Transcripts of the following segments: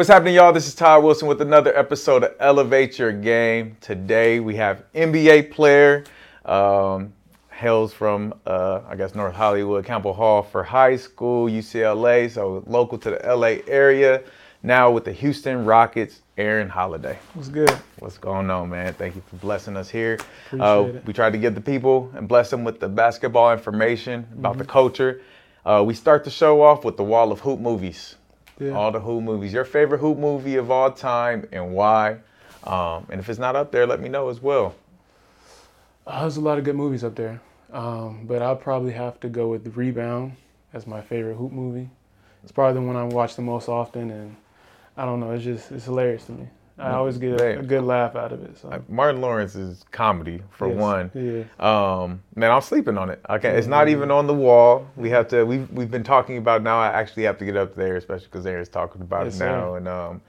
What's happening, y'all? This is Ty Wilson with another episode of Elevate Your Game. Today we have NBA player, um, hails from uh, I guess North Hollywood, Campbell Hall for high school, UCLA, so local to the LA area. Now with the Houston Rockets, Aaron Holiday. What's good? What's going on, man? Thank you for blessing us here. Uh, we tried to get the people and bless them with the basketball information about the culture. Uh, we start the show off with the wall of hoop movies. Yeah. All the hoop movies. Your favorite hoop movie of all time and why? Um, and if it's not up there, let me know as well. Uh, there's a lot of good movies up there, um, but I'll probably have to go with Rebound as my favorite hoop movie. It's probably the one I watch the most often, and I don't know, it's just it's hilarious to me. I always get a, a good laugh out of it. So Like, Martin Lawrence's comedy, for yes. one. yeah, Um, man, I'm sleeping on it. Okay, it's not even on the wall. We have to. We've we've been talking about now. I actually have to get up there, especially because Aaron's talking about Yes, it now. sir. And um,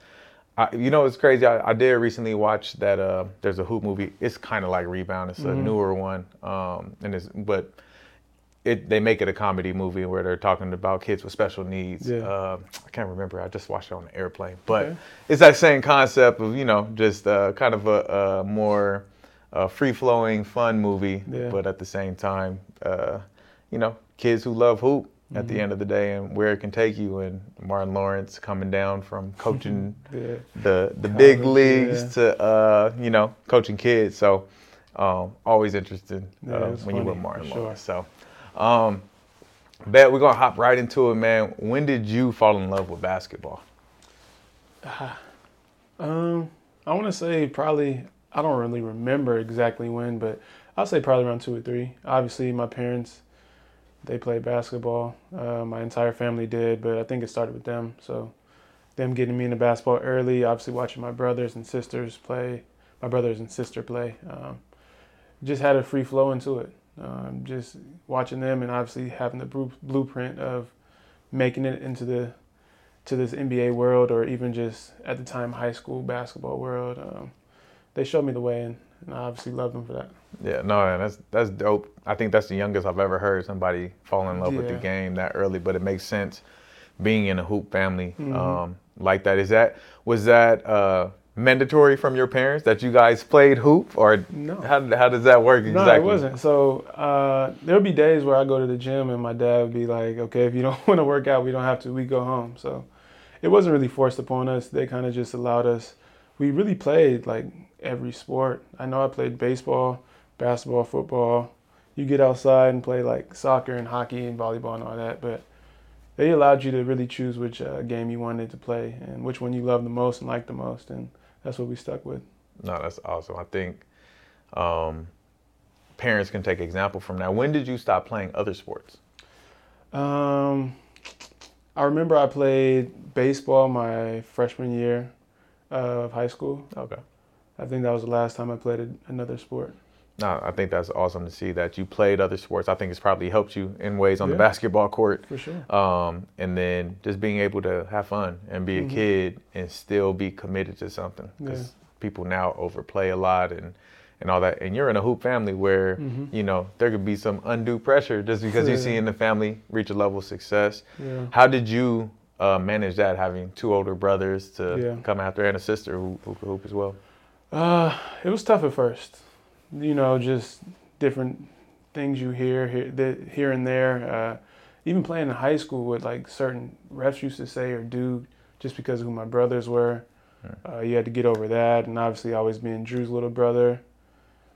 I, you know, it's crazy. I, I did recently watch that. Uh, there's a hoop movie. It's kind of like Rebound. It's a Mm-hmm. newer one. Um, and it's but it they make it a comedy movie where they're talking about kids with special needs. Yeah. Uh, I can't remember. I just watched it on the airplane, but Okay. it's that same concept of you know just uh, kind of a, a more uh, free flowing, fun movie, Yeah. but at the same time, uh, you know, kids who love hoop at Mm-hmm. the end of the day and where it can take you. And Martin Lawrence coming down from coaching yeah, the the big leagues to uh, you know coaching kids. So um, always interested Yeah, uh, when you funny, with Martin for sure. Lawrence. So. Um, Bet we're gonna hop right into it, man. When did you fall in love with basketball? Uh, Um, I want to say probably I don't really remember exactly when, but I'll say probably around two or three. Obviously, my parents they played basketball. Uh, my entire family did, but I think it started with them. So them getting me into basketball early. Obviously, watching my brothers and sisters play, my brothers and sister play. Um, just had a free flow into it. Um, just watching them and obviously having the blueprint of making it into the to this NBA world or even just at the time high school basketball world. Um, they showed me the way, and, and I obviously love them for that. Yeah, no, that's that's dope. I think that's the youngest I've ever heard somebody fall in love with the game that early, but it makes sense being in a hoop family Mhm. um, like that. Is that was that uh, mandatory from your parents that you guys played hoop, or No. how how does that work exactly? No, it wasn't. So uh, there would be days where I go to the gym and my dad would be like, "Okay, if you don't want to work out, we don't have to. We go home." So it wasn't really forced upon us. They kind of just allowed us. We really played like every sport. I know I played baseball, basketball, football. You get outside and play like soccer and hockey and volleyball and all that, but they allowed you to really choose which uh, game you wanted to play and which one you loved the most and liked the most, and that's what we stuck with. No, that's awesome. I think um, parents can take example from that. When did you stop playing other sports? Um, I remember I played baseball my freshman year of high school. Okay. I think that was the last time I played another sport. No, I think that's awesome to see that you played other sports. I think it's probably helped you in ways on the basketball court. For sure. Um, and then just being able to have fun and be a Mhm. kid and still be committed to something because Yeah. people now overplay a lot and and all that. And you're in a hoop family where Mhm. you know there could be some undue pressure just because you Yeah. see in the family reach a level of success. Yeah. How did you uh, manage that having two older brothers to Yeah. come after and a sister who, who hoop as well? Uh, it was tough at first. You know, just different things you hear here, here and there. Uh, even playing in high school with like certain refs used to say or do just because of who my brothers were. Uh, you had to get over that, and obviously always being Jrue's little brother.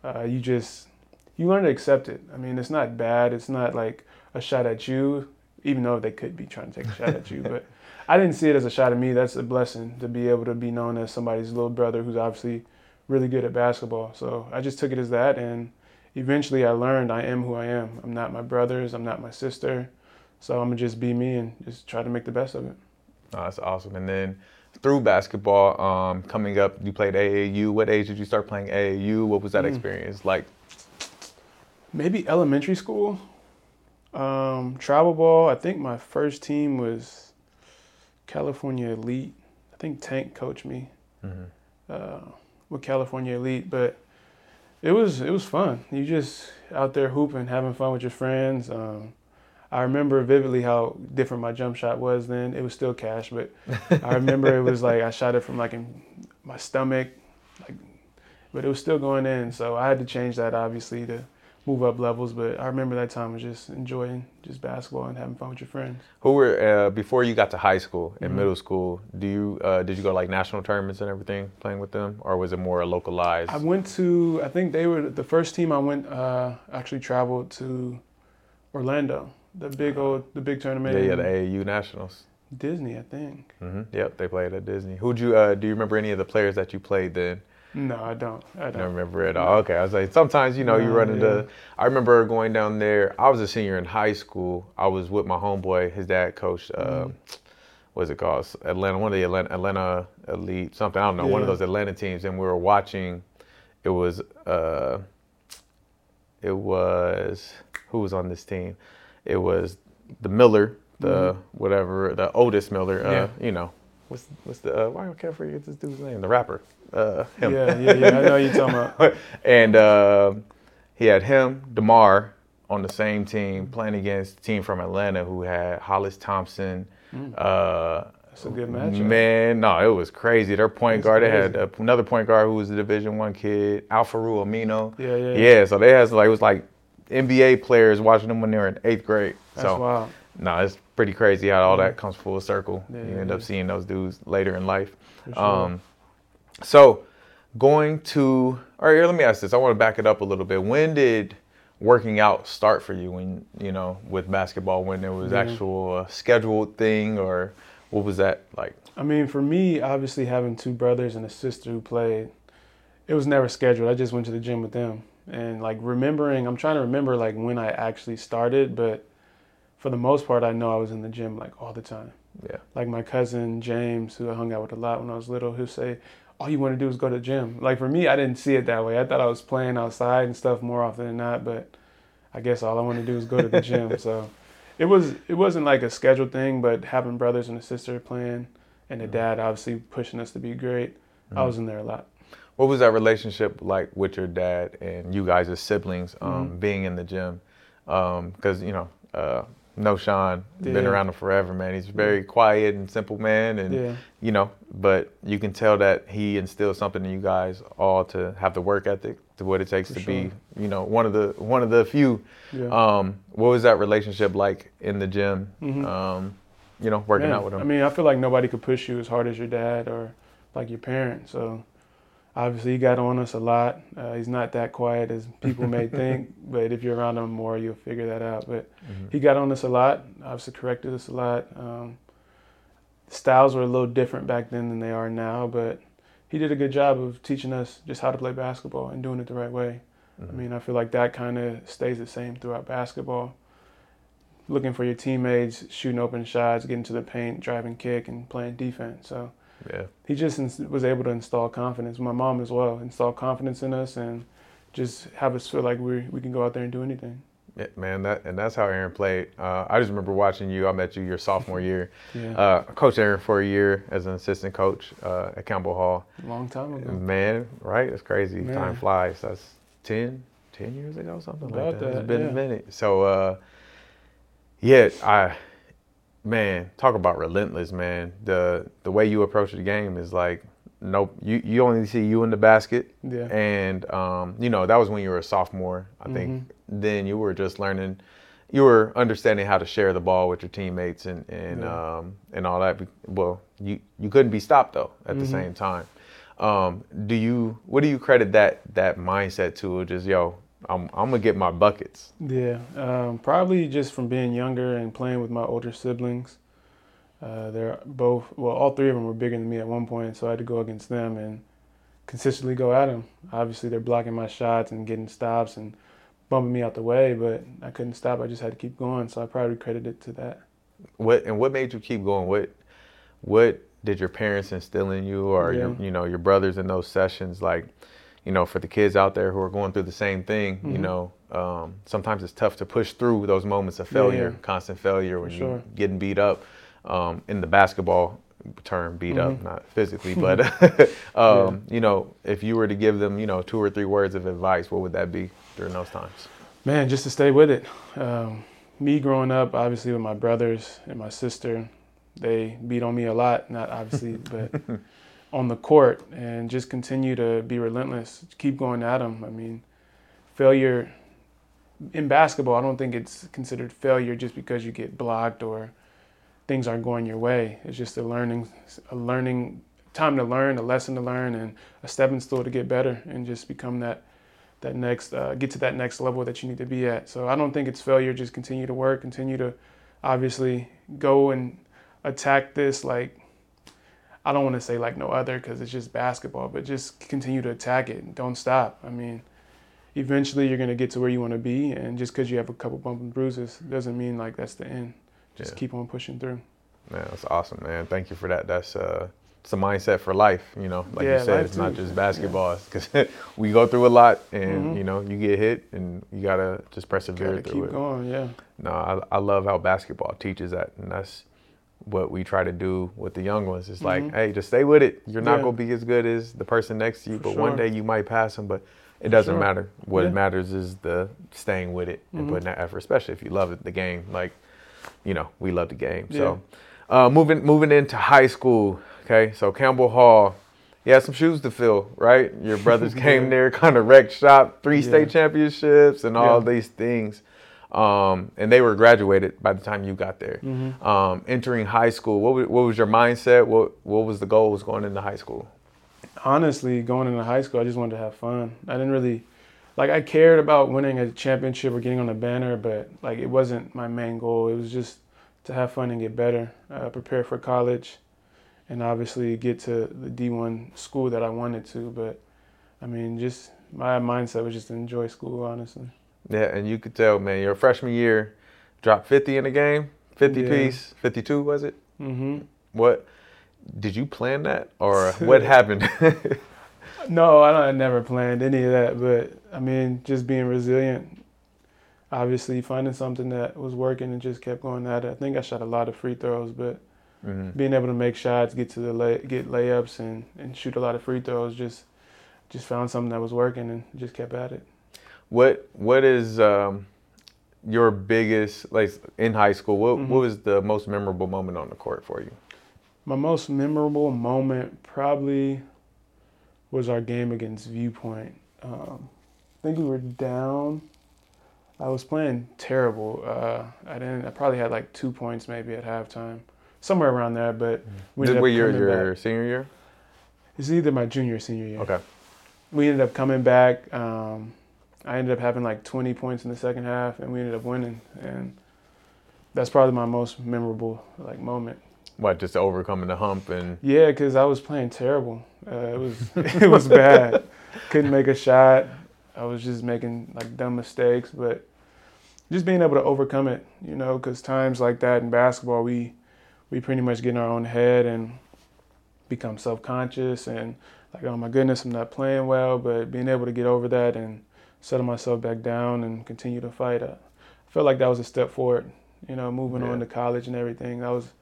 Uh, you just you learn to accept it. I mean, it's not bad. It's not like a shot at you, even though they could be trying to take a shot at you. But I didn't see it as a shot at me. That's a blessing to be able to be known as somebody's little brother who's obviously really good at basketball. So I just took it as that, and eventually I learned I am who I am. I'm not my brothers. I'm not my sister. So I'm gonna just be me and just try to make the best of it. Oh, that's awesome. And then through basketball, um, coming up, you played AAU. What age did you start playing AAU? What was that Mm. experience like? Maybe elementary school. Um, travel ball. I think my first team was California Elite. I think Tank coached me Mhm. uh, with California Elite, but it was it was fun. You just out there hooping, having fun with your friends. Um, I remember vividly how different my jump shot was then. It was still cash, but I remember it was like I shot it from like in my stomach, like, but it was still going in. So I had to change that obviously to move up levels. But I remember that time was just enjoying just basketball and having fun with your friends. Who were uh, before you got to high school and Mhm. middle school? Do you uh, did you go to like national tournaments and everything playing with them, or was it more localized? I went to I think they were the first team I went uh, actually traveled to Orlando, the big old the big tournament. yeah, yeah, the AAU nationals. Disney, I think. hmm Yep, they played at Disney. Who'd you? Uh, do you remember any of the players that you played then? No, I don't. I I don't don't. remember it all. Okay, I was like, sometimes you know you run into. yeah. I remember going down there. I was a senior in high school. I was with my homeboy. His dad coached. Uh, Mhm. What's it called? Atlanta. One of the Atlanta, Atlanta Elite something. I don't know. One of those Atlanta teams, and we were watching. It was. Uh, it was who was on this team? It was the Miller, the Mhm. whatever, the Otis Miller. Uh, Yeah. You know, what's what's the? Uh, why can't I forget this dude's name? The rapper. Uh, him. Yeah, yeah, yeah. I know you're talking about. and uh, he had him, Demar, on the same team, playing against a team from Atlanta who had Hollis Thompson. Mm. Uh, That's a good matchup. Man, no, it was crazy. Their point That's guard, they had crazy. another point guard who was a Division One kid, Al-Farouq Aminu. Yeah, yeah. Yeah, so they had like it was like NBA players watching them when they were in eighth grade. That's so wild. No, it's pretty crazy how all that comes full circle. Yeah, you end up seeing those dudes later in life. Sure. Um, so going to, all right, here, let me ask this. I want to back it up a little bit. When did working out start for you when, you know, with basketball, when there was Yeah. actual uh, scheduled thing or what was that like? I mean, for me, obviously having two brothers and a sister who played, it was never scheduled. I just went to the gym with them. And like remembering, I'm trying to remember like when I actually started, but for the most part, I know I was in the gym like all the time. Yeah. Like my cousin James, who I hung out with a lot when I was little, he'll say, all you want to do is go to the gym. Like for me, I didn't see it that way. I thought I was playing outside and stuff more often than not, but I guess all I want to do is go to the gym. So it was it wasn't like a scheduled thing, but having brothers and a sister playing and a dad obviously pushing us to be great, I was in there a lot. What was that relationship like with your dad and you guys as siblings um, Mhm. being in the gym? Because, you know, uh, no Shawn, been around him forever, man. He's a very quiet and simple man. And, Yeah, you know, but you can tell that he instills something in you guys all to have the work ethic to what it takes For to be, you know, one of the one of the few. yeah. Um, what was that relationship like in the gym? Mhm. Um, you know, working Man, out with him. I mean, I feel like nobody could push you as hard as your dad or like your parents. So obviously, he got on us a lot. Uh, he's not that quiet as people may think, but if you're around him more, you'll figure that out. But Mhm. he got on us a lot. Obviously, corrected us a lot. Um, styles were a little different back then than they are now, but he did a good job of teaching us just how to play basketball and doing it the right way. I Mhm. mean, I feel like that kind of stays the same throughout basketball. Looking for your teammates, shooting open shots, getting to the paint, driving kick, and playing defense. So yeah. he just ins- was able to install confidence. My mom as well install confidence in us and just have us feel like we we can go out there and do anything. Yeah, man, that and that's how Aaron played. Uh, I just remember watching you. I met you your sophomore year. Yeah, Uh, I coached Aaron for a year as an assistant coach uh, at Campbell Hall. long time ago. Man, right? It's crazy. Man. Time flies. That's 10, 10 years ago, something like About that. It's that, been yeah. a minute. So, uh, yeah, I, man, talk about relentless, man. The the way you approach the game is like, nope. You you only see you in the basket, Yeah, and um, you know that was when you were a sophomore. I think Mhm. then you were just learning. You were understanding how to share the ball with your teammates and and Yeah. um, and all that. Well, you you couldn't be stopped though at the Mhm. same time. Um, do you what do you credit that that mindset to? Just yo, I'm I'm gonna get my buckets. yeah. Um, probably just from being younger and playing with my older siblings. Uh, they're both well, all three of them were bigger than me at one point, so I had to go against them and consistently go at them. Obviously, they're blocking my shots and getting stops and bumping me out the way, but I couldn't stop. I just had to keep going, so I probably credit it to that. What and what made you keep going? What what did your parents instill in you, or your you know your brothers in those sessions? Like, you know, for the kids out there who are going through the same thing, you Mhm. know, um, sometimes it's tough to push through those moments of failure, yeah. constant failure when For you're getting beat up. Um, in the basketball term, beat up, Mhm. not physically, but um, you know, if you were to give them, you know, two or three words of advice, what would that be during those times? Man, just to stay with it. Um, me growing up, obviously with my brothers and my sister, they beat on me a lot. Not obviously, but on the court, and just continue to be relentless. Keep going at them. I mean, failure in basketball, I don't think it's considered failure just because you get blocked or things aren't going your way. It's just a learning, a learning time to learn, a lesson to learn, and a stepping stool to get better and just become that that next uh, get to that next level that you need to be at. So I don't think it's failure. Just continue to work, continue to obviously go and attack this like I don't want to say like no other because it's just basketball, but just continue to attack it. Don't stop. I mean, eventually you're going to get to where you want to be, and just because you have a couple bumps and bruises doesn't mean like that's the end. Just yeah. keep on pushing through. Man, that's awesome, man. Thank you for that. That's uh, it's a mindset for life. You know, like yeah, you said, it's too. not just basketball because yeah. we go through a lot, and mm-hmm. you know, you get hit, and you gotta just persevere gotta through keep it. going, yeah. No, I, I love how basketball teaches that, and that's what we try to do with the young ones. It's like, mm-hmm. hey, just stay with it. You're not gonna be as good as the person next to you, for but sure. one day you might pass them. But it doesn't sure. matter. What yeah. matters is the staying with it and mm-hmm. putting that effort, especially if you love it, the game. Like, you know, we love the game. Yeah. So, uh, moving moving into high school. Okay, so Campbell Hall, you had some shoes to fill, right? Your brothers came there, kind of wrecked shop, three yeah. state championships, and all these things. Um, and they were graduated by the time you got there. Mm-hmm. Um, entering high school, what was, what was your mindset? What what was the goals going into high school? Honestly, going into high school, I just wanted to have fun. I didn't really like I cared about winning a championship or getting on a banner, but like it wasn't my main goal. It was just to have fun and get better, uh, prepare for college, and obviously get to the D1 school that I wanted to. But I mean, just my mindset was just to enjoy school, honestly. Yeah, and you could tell, man, your freshman year, dropped 50 in a game, 50 yeah. piece, 52 was it? Mm-hmm. What did you plan that, or what happened? no, I, don't, I never planned any of that. But I mean, just being resilient. Obviously, finding something that was working and just kept going at it. I think I shot a lot of free throws, but mm-hmm. being able to make shots, get to the lay, get layups, and, and shoot a lot of free throws, just just found something that was working and just kept at it. What what is um, your biggest like in high school? What mm-hmm. what was the most memorable moment on the court for you? My most memorable moment probably was our game against Viewpoint. Um, I think we were down. I was playing terrible. Uh, I didn't. I probably had like two points maybe at halftime, somewhere around there. But we Did, your your senior year? It's either my junior or senior year. Okay. We ended up coming back. Um, I ended up having like 20 points in the second half, and we ended up winning. And that's probably my most memorable like moment. What, just overcoming the hump and? Yeah, because I was playing terrible. Uh, it was it was bad. Couldn't make a shot. I was just making like dumb mistakes, but just being able to overcome it, you know, because times like that in basketball, we we pretty much get in our own head and become self-conscious and like, oh my goodness, I'm not playing well. But being able to get over that and settle myself back down and continue to fight. I felt like that was a step forward. You know, moving yeah. on to college and everything. That was,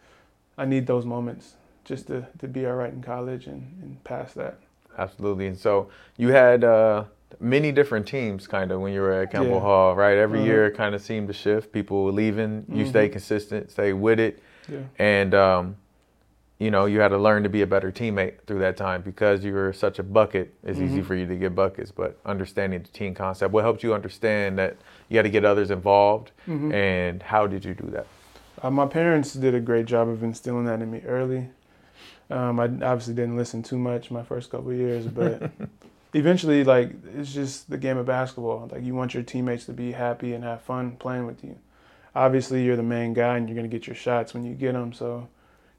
I need those moments just to, to be all right in college and, and past that. Absolutely. And so you had uh, many different teams kind of when you were at Campbell yeah. Hall, right? Every uh-huh. year it kind of seemed to shift. People were leaving. You mm-hmm. stay consistent, stay with it. Yeah. And um, you know, you had to learn to be a better teammate through that time because you were such a bucket. It's mm-hmm. easy for you to get buckets, but understanding the team concept, what helped you understand that you had to get others involved, mm-hmm. and how did you do that? Uh, my parents did a great job of instilling that in me early. Um, I obviously didn't listen too much my first couple years, but eventually, like it's just the game of basketball. Like you want your teammates to be happy and have fun playing with you. Obviously, you're the main guy, and you're gonna get your shots when you get them. So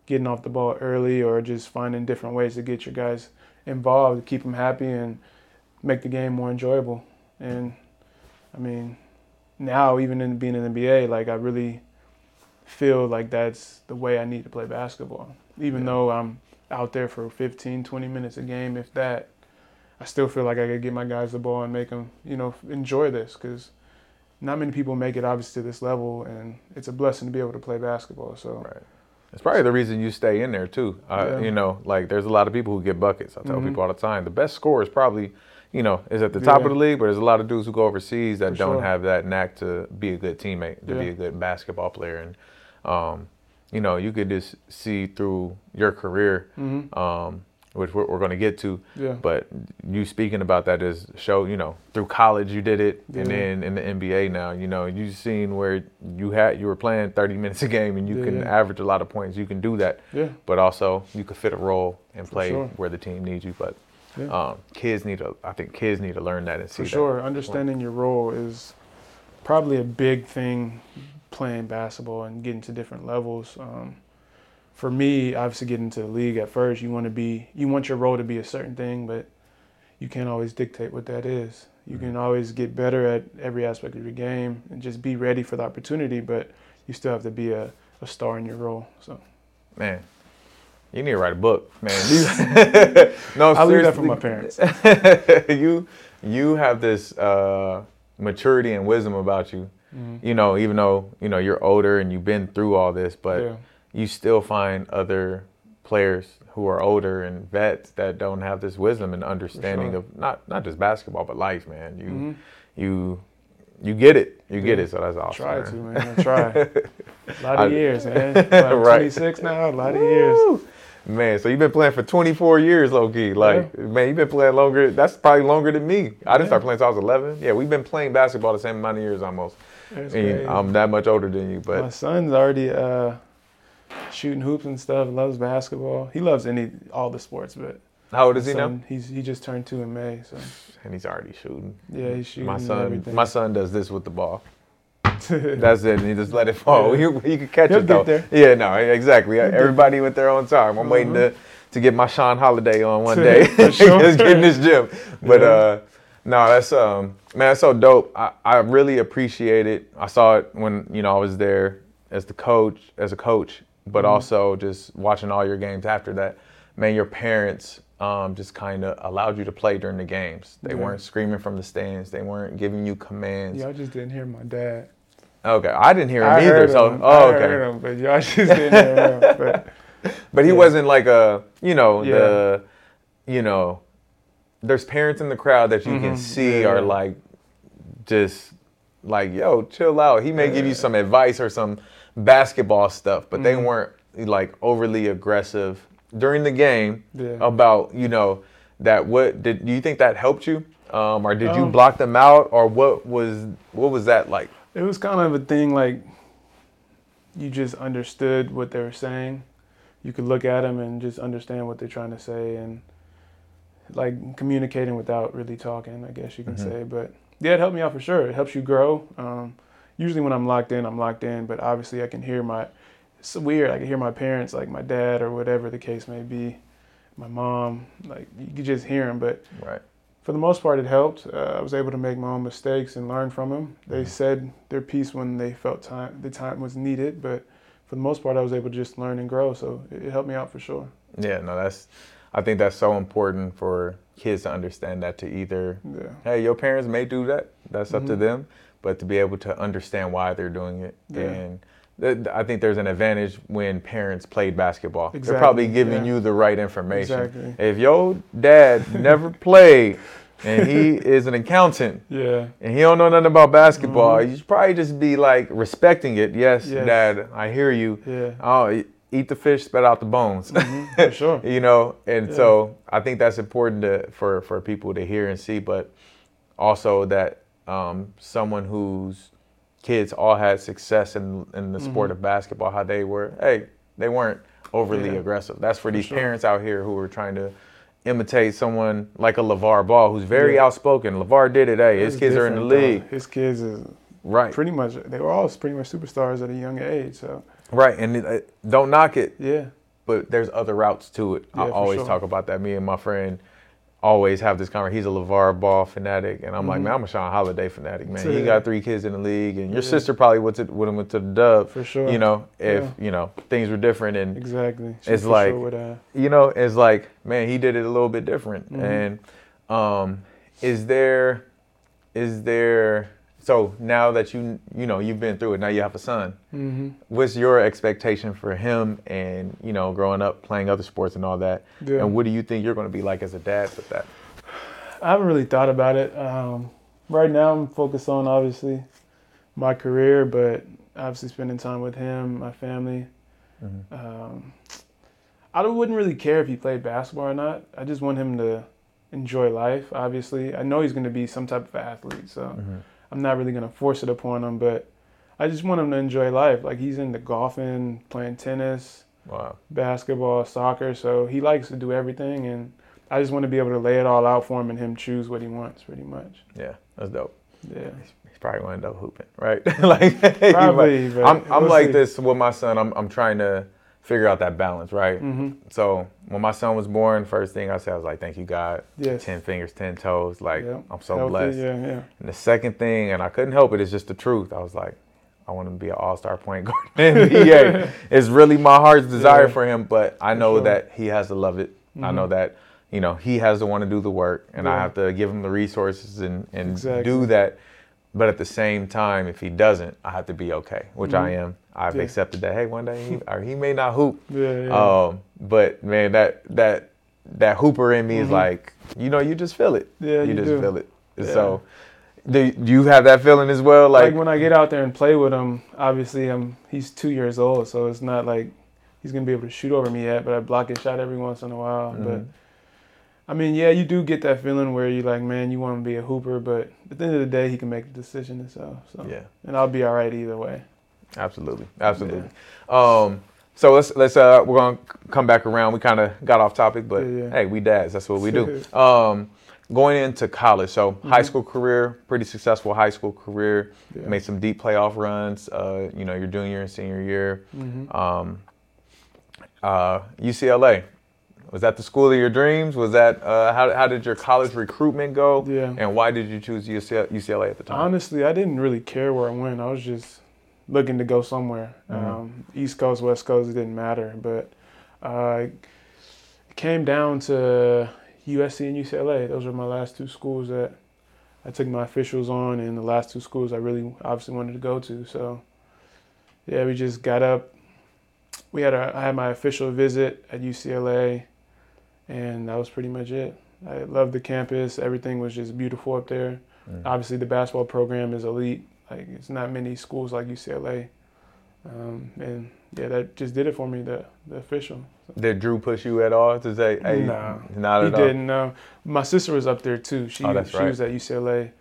getting off the ball early or just finding different ways to get your guys involved, keep them happy, and make the game more enjoyable. And I mean, now even in being in the NBA, like I really feel like that's the way I need to play basketball. Even yeah. though I'm out there for 15, 20 minutes a game, if that, I still feel like I could get my guys the ball and make them, you know, enjoy this because not many people make it obviously to this level, and it's a blessing to be able to play basketball. So. Right it's probably the reason you stay in there too. Uh, yeah. You know, like there's a lot of people who get buckets. I tell mm-hmm. people all the time, the best score is probably, you know, is at the top Yeah. of the league, but there's a lot of dudes who go overseas that For don't sure. have that knack to be a good teammate, to be a good basketball player, and um, you know, you could just see through your career, Mhm. um, which we're, we're going to get to. Yeah. But you speaking about that is show, you know, through college you did it, and then in the NBA now, you know, you've seen where you had you were playing 30 minutes a game, and you Yeah, can yeah. average a lot of points. You can do that, Yeah. but also you could fit a role and play sure. where the team needs you. But Yeah. um, kids need to, I think kids need to learn that and see For that. sure, understanding your role is probably a big thing playing basketball and getting to different levels. Um, for me, obviously getting to the league at first, you want to be you want your role to be a certain thing, but you can't always dictate what that is. You can always get better at every aspect of your game and just be ready for the opportunity, but you still have to be a, a star in your role. So Man, you need to write a book, man. No, I leave that for my parents. you you have this uh, maturity and wisdom about you. Mhm. You know, even though you know you're older and you've been through all this, but Yeah. You still find other players who are older and vets that don't have this wisdom and understanding sure. of not not just basketball but life, man. You Mhm. you you get it, you get Yeah. it. So that's awesome. Try man. to, man. I try. A lot I- of years, man. I'm Right. 26 now. A lot of years. Woo! Man, so you've been playing for 24 years, low key. Like, man, you've been playing longer. That's probably longer than me. I didn't Yeah. start playing until I was 11. Yeah, we've been playing basketball the same amount of years almost. That's And crazy. I'm that much older than you, but My son's already uh, shooting hoops and stuff. Loves basketball. He loves any all the sports, but how old is he now? He's he just turned two in May, so And he's already shooting. yeah, he's shooting my son, everything. my son does this with the ball. That's it. And he just let it fall. Yeah. He, he could catch He'll it though. get Yeah, no, exactly. get Everybody with their own time. I'm waiting to to get my Shawn Holiday on one day. sure. just get in this gym. But Yeah. uh no, that's um man, that's so dope. I, I really appreciate it. I saw it when, you know, I was there as the coach, as a coach, but Mhm. also just watching all your games after that. Man, your parents um, just kind of allowed you to play during the games. They Yeah. weren't screaming from the stands. They weren't giving you commands. y'all just didn't hear my dad. Okay, I didn't hear him I either. So, him. oh, I okay. heard him, but y'all just didn't hear him. But But he Yeah. wasn't like a, you know, Yeah. the, you know, there's parents in the crowd that you can Mhm. see are like, just like, yo, chill out. He may give you some advice or some basketball stuff, but they Mhm. weren't like overly aggressive during the game yeah, about, you know, that what did do you think that helped you? Um, or did you Um, block them out or what was what was that like? it was kind of a thing like you just understood what they were saying. You could look at them and just understand what they're trying to say and like communicating without really talking, I guess you can Mhm. say. But yeah, it helped me out for sure. It helps you grow. Um, usually when I'm locked in, I'm locked in, but obviously I can hear my, it's weird. I can hear my parents, like my dad or whatever the case may be, my mom, like you could just hear them. But Right. for the most part, it helped. Uh, I was able to make my own mistakes and learn from them. They Mhm. said their piece when they felt time the time was needed, but for the most part, I was able to just learn and grow. So it, it helped me out for sure. Yeah, no, that's I think that's so important for kids to understand that to either Yeah, hey, your parents may do that. That's up to Mhm. them, but to be able to understand why they're doing it, Yeah. and th- I think there's an advantage when parents played basketball. They're probably giving yeah. you the right information. exactly. If your dad never played and he is an accountant Yeah, and he don't know nothing about basketball, Mhm. you should probably just be like respecting it. Yes, Yes. dad, I hear you. yeah, Oh, eat the fish, spit out the bones. Mhm, for sure. you know and Yeah. so i think that's important to, for for people to hear and see but also that um, someone whose kids all had success in in the sport Mhm. of basketball how they were hey they weren't overly Yeah. aggressive that's for, For these sure. parents out here who are trying to imitate someone like a LeVar Ball who's very Yeah. outspoken. LeVar did it. Hey, his It's kids are in the different, though. league. His kids is Right. pretty much they were all pretty much superstars at a young age. So Right. And it, uh, don't knock it. yeah, but there's other routes to it. I Yeah, for always sure. talk about that. Me and my friend always have this conversation. He's a LeVar Ball fanatic, and I'm like, Mhm. man, I'm a Shawn Holiday fanatic, man. He got three kids in the league, and your Yeah. sister probably went to would have went to the Dub. for sure. You know, if Yeah. you know things were different, and exactly. She it's like- sure you know, it's like, man, he did it a little bit different. Mhm. And um, is there, is there? So now that you you know you've been through it, now you have a son mhm. what's your expectation for him and you know growing up playing other sports and all that Yeah. and what do you think you're going to be like as a dad with that I haven't really thought about it. Um, right now, I'm focused on obviously my career, but obviously spending time with him, my family. Mm-hmm. Um, I wouldn't really care if he played basketball or not. I just want him to enjoy life. Obviously, I know he's going to be some type of athlete, so Mm-hmm. I'm not really going to force it upon him. But I just want him to enjoy life. Like he's into golfing, playing tennis, Wow. basketball, soccer. So he likes to do everything, and I just want to be able to lay it all out for him and him choose what he wants, pretty much. Yeah, that's dope. Yeah, He's probably going to end up hooping, right? like he might- but I'm I'm we'll like see. this with my son. I'm I'm trying to figure out that balance, right? hmm So when my son was born, first thing I said I was like, "Thank you, God." Yes. Ten fingers, ten toes. Like Yeah. I'm so Healthy, blessed. Yeah, yeah. And the second thing, and I couldn't help it, it's just the truth. I was like, I want him to be an all-star point guard in the NBA. it's really my heart's desire Yeah. for him, but I know sure. that he has to love it. I know Mhm. that you know he has to want to do the work, and I have to give him the resources and and Exactly. do that. But at the same time, if he doesn't, I have to be okay, which I Mhm. am. I've Yeah. accepted that. Hey, one day he or he may not hoop, Yeah, yeah. um, but man, that that that hooper in me is Mhm. like, you know, you just feel it. yeah, you, you, just do. feel it. Yeah. So, do, do you have that feeling as well? Like, Like, when I get out there and play with him, obviously I'm he's two years old, so it's not like he's gonna be able to shoot over me yet. But I block his shot every once in a while. But Mhm. I mean, yeah, you do get that feeling where you're like, man, you want to be a hooper, but at the end of the day, he can make the decision himself. So, yeah, and I'll be all right either way. Absolutely, absolutely. Um, so let's let's uh we're gonna come back around. We kind of got off topic, but Yeah, yeah. hey, we dads. That's what we do. Um, going into college, so high Mhm. school career, pretty successful high school career. Yeah. Made some deep playoff runs. Uh, you know, your junior and senior year. hmm Um, uh, UCLA. Was that the school of your dreams? Was that uh, how, how did your college recruitment go? Yeah. And why did you choose UCLA at the time? Honestly, I didn't really care where I went. I was just looking to go somewhere. Mhm. Um, East Coast, West Coast, it didn't matter. But uh, it came down to USC and UCLA. Those were my last two schools that I took my officials on, and the last two schools I really obviously wanted to go to. So, yeah, we just got up. We had a, I had my official visit at UCLA, and that was pretty much it. I loved the campus. Everything was just beautiful up there Mm. obviously the basketball program is elite. Like it's not many schools like UCLA, um, and yeah, that just did it for me. The the official. Did Jrue push you at all to say, hey, No. not he at all? didn't know. My sister was up there too. She Oh, that's she right. was at UCLA,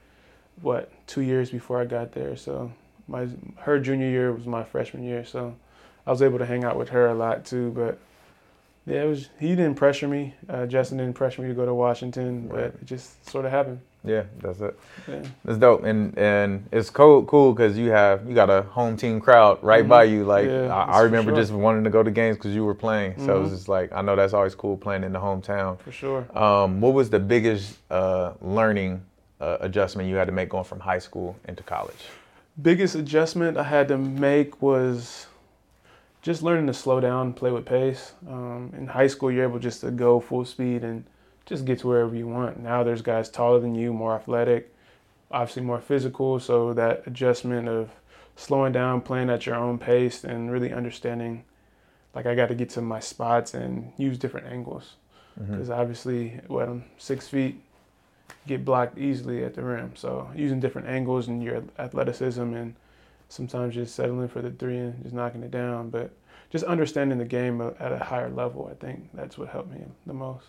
what two years before I got there. So my her junior year was my freshman year. So I was able to hang out with her a lot too. But yeah, it was he didn't pressure me. Uh, Justin didn't pressure me to go to Washington, Right. but it just sort of happened. Yeah, that's it. Yeah. That's dope, and and it's cool, cool because you have you got a home team crowd right Mhm. by you. Like Yeah, I, I remember sure. just wanting to go to games because you were playing. So it's Mhm. just like I know that's always cool playing in the hometown. For sure. Um, what was the biggest uh, learning uh, adjustment you had to make going from high school into college? biggest adjustment I had to make was just learning to slow down, play with pace. Um, in high school, you're able just to go full speed and just get to wherever you want. Now there's guys taller than you, more athletic, obviously more physical. So that adjustment of slowing down, playing at your own pace, and really understanding, like I got to get to my spots and use different angles. Mm-hmm. Because obviously, what I'm six feet, get blocked easily at the rim. So using different angles and your athleticism, and sometimes just settling for the three and just knocking it down. But just understanding the game at a higher level, I think that's what helped me the most.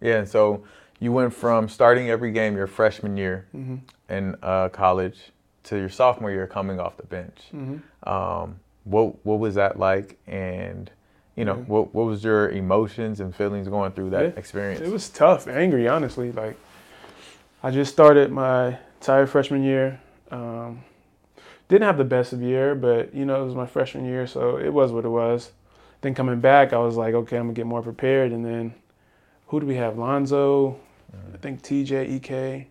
Yeah, and so you went from starting every game your freshman year hmm in uh, college to your sophomore year coming off the bench. hmm Um, what what was that like, and you know Yeah. what what was your emotions and feelings going through that Yeah, experience? It was tough, angry, honestly. Like I just started my entire freshman year. Um, didn't have the best of year, but you know it was my freshman year, so it was what it was. Then coming back, I was like, okay, I'm gonna get more prepared. And then who do we have? Lonzo, I think TJ, EK.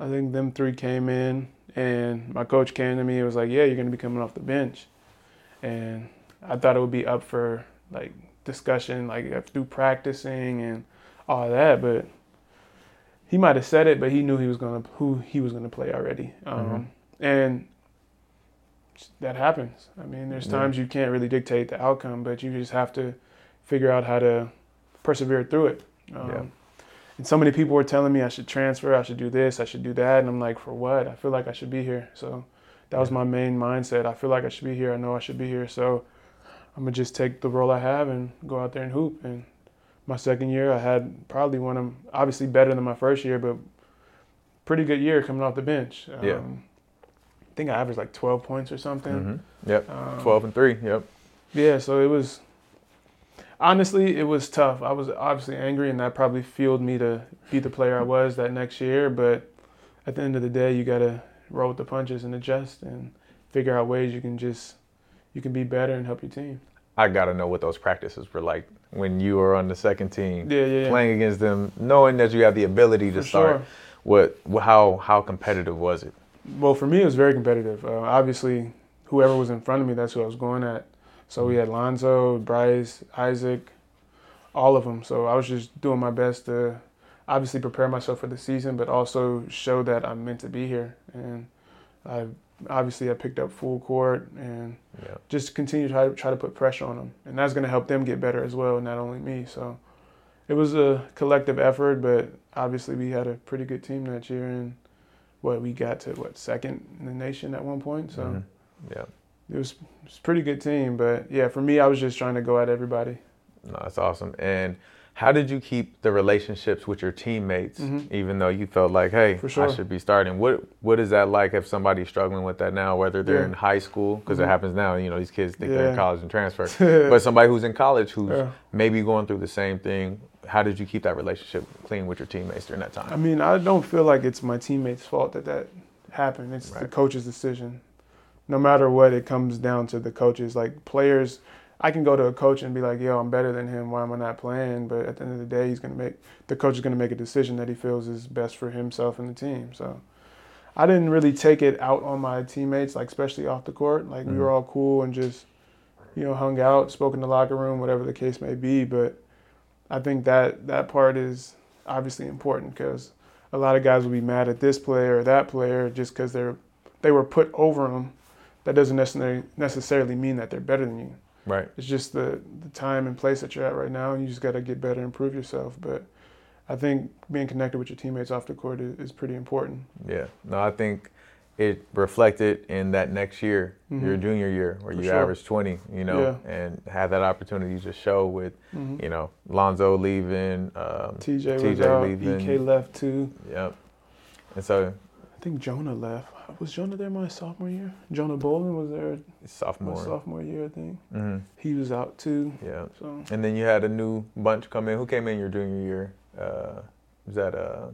I think them three came in, and my coach came to me and was like, "Yeah, you're gonna be coming off the bench," and I thought it would be up for like discussion, like through practicing and all that, but he might have said it, but he knew he was gonna who he was gonna play already, um, and that happens. I mean, there's Yeah. times you can't really dictate the outcome, but you just have to figure out how to persevere through it. Um, Yeah. and so many people were telling me I should transfer, I should do this, I should do that, and I'm like, for what? I feel like I should be here. So that was my main mindset. I feel like I should be here. I know I should be here. So I'm gonna just take the role I have and go out there and hoop. And my second year, I had probably one of obviously better than my first year, but pretty good year coming off the bench. Yeah. Um, I think I averaged like 12 points or something. Mm-hmm. Yep. Um, 12 and 3. Yep. Yeah, so it was honestly it was tough. I was obviously angry, and that probably fueled me to be the player I was that next year. But at the end of the day, you gotta roll with the punches and adjust and figure out ways you can just you can be better and help your team. I got to know what those practices were like when you were on the second team. Yeah, yeah, yeah. Playing against them, knowing that you have the ability to For start. sure. What, how, how competitive was it? Well, for me, it was very competitive. Uh, obviously, whoever was in front of me, that's who I was going at. So we had Lonzo, Bryce, Isaac, all of them. So I was just doing my best to obviously prepare myself for the season, but also show that I'm meant to be here. And I obviously I picked up full court and Yeah. just continue to try, try to put pressure on them, and that's going to help them get better as well, not only me. So it was a collective effort, but obviously we had a pretty good team that year, and what we got to what second in the nation at one point. So Mhm. Yeah. It was it was a pretty good team, but yeah, for me, I was just trying to go at everybody. No, that's awesome. And how did you keep the relationships with your teammates, Mhm. even though you felt like, hey, For sure. I should be starting? What What is that like if somebody's struggling with that now, whether they're Yeah. in high school, because Mhm. it happens now, you know, these kids think they're in college and transfer, but somebody who's in college who's Yeah. maybe going through the same thing. How did you keep that relationship clean with your teammates during that time? I mean, I don't feel like it's my teammates' fault that that happened. It's the coach's decision. No matter what, it comes down to the coaches. Like players, I can go to a coach and be like, "Yo, I'm better than him. Why am I not playing?" But at the end of the day, he's gonna make the coach is gonna make a decision that he feels is best for himself and the team. So. I didn't really take it out on my teammates, like especially off the court. Like we Mhm. were all cool and just, you know, hung out, spoke in the locker room, whatever the case may be. But I think that that part is obviously important because a lot of guys will be mad at this player or that player just because they're they were put over them. That doesn't necessarily necessarily mean that they're better than you. Right. It's just the the time and place that you're at right now, and you just got to get better, and improve yourself. But I think being connected with your teammates off the court is, is pretty important. Yeah. No, I think it reflected in that next year, your Mhm. junior year, where For you sure. averaged 20, you know, and had that opportunity to show with, Mhm. you know, Lonzo leaving, um, TJ TJ leaving. EK left too. Yep. And so I think Jonah left. Was Jonah there my sophomore year? Jonah Bolden was there my sophomore. sophomore year, I think. hmm He was out too. Yeah. So And then you had a new bunch come in. Who came in your junior year? Uh, was that uh?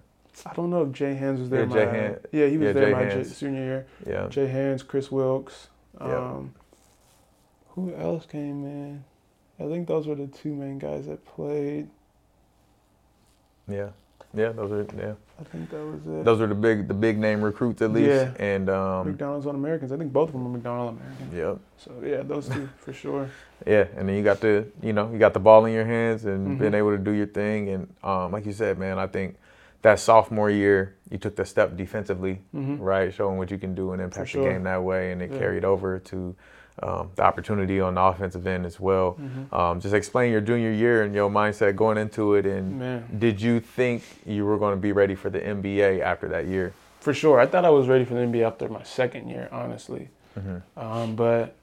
I don't know if Jay Hands was there. Yeah, my, Jay Han- yeah, he was yeah, there Jay my j- Hands. junior year. Yeah. Jay Hands, Kris Wilkes. Yep. Um, Who else came in? I think those were the two main guys that played. Yeah. Yeah. Those are yeah. I think that was it. Those are the big the big name recruits at least. Yeah. And um. McDonald's All-Americans. I think both of them are McDonald Americans. Yep. So yeah, those two for sure. Yeah, and then you got the, you know, you got the ball in your hands and Mhm. being able to do your thing. And um, like you said, man, I think that sophomore year you took the step defensively, hmm right, showing what you can do and impact sure. the game that way, and it Yeah. carried over to um, the opportunity on the offensive end as well. hmm Um, just explain your junior year and your mindset going into it, and Man, did you think you were going to be ready for the NBA after that year? for sure. I thought I was ready for the NBA after my second year, honestly. Mm-hmm. Um, but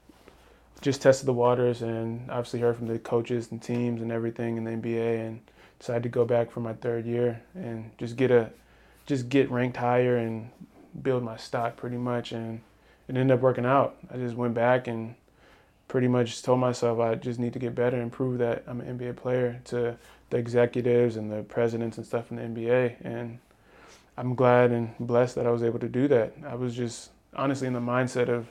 just tested the waters and obviously heard from the coaches and teams and everything in the NBA and decided to go back for my third year and just get a just get ranked higher and build my stock pretty much and it ended up working out. I just went back and pretty much told myself I just need to get better and prove that I'm an NBA player to the executives and the presidents and stuff in the NBA and I'm glad and blessed that I was able to do that. I was just honestly in the mindset of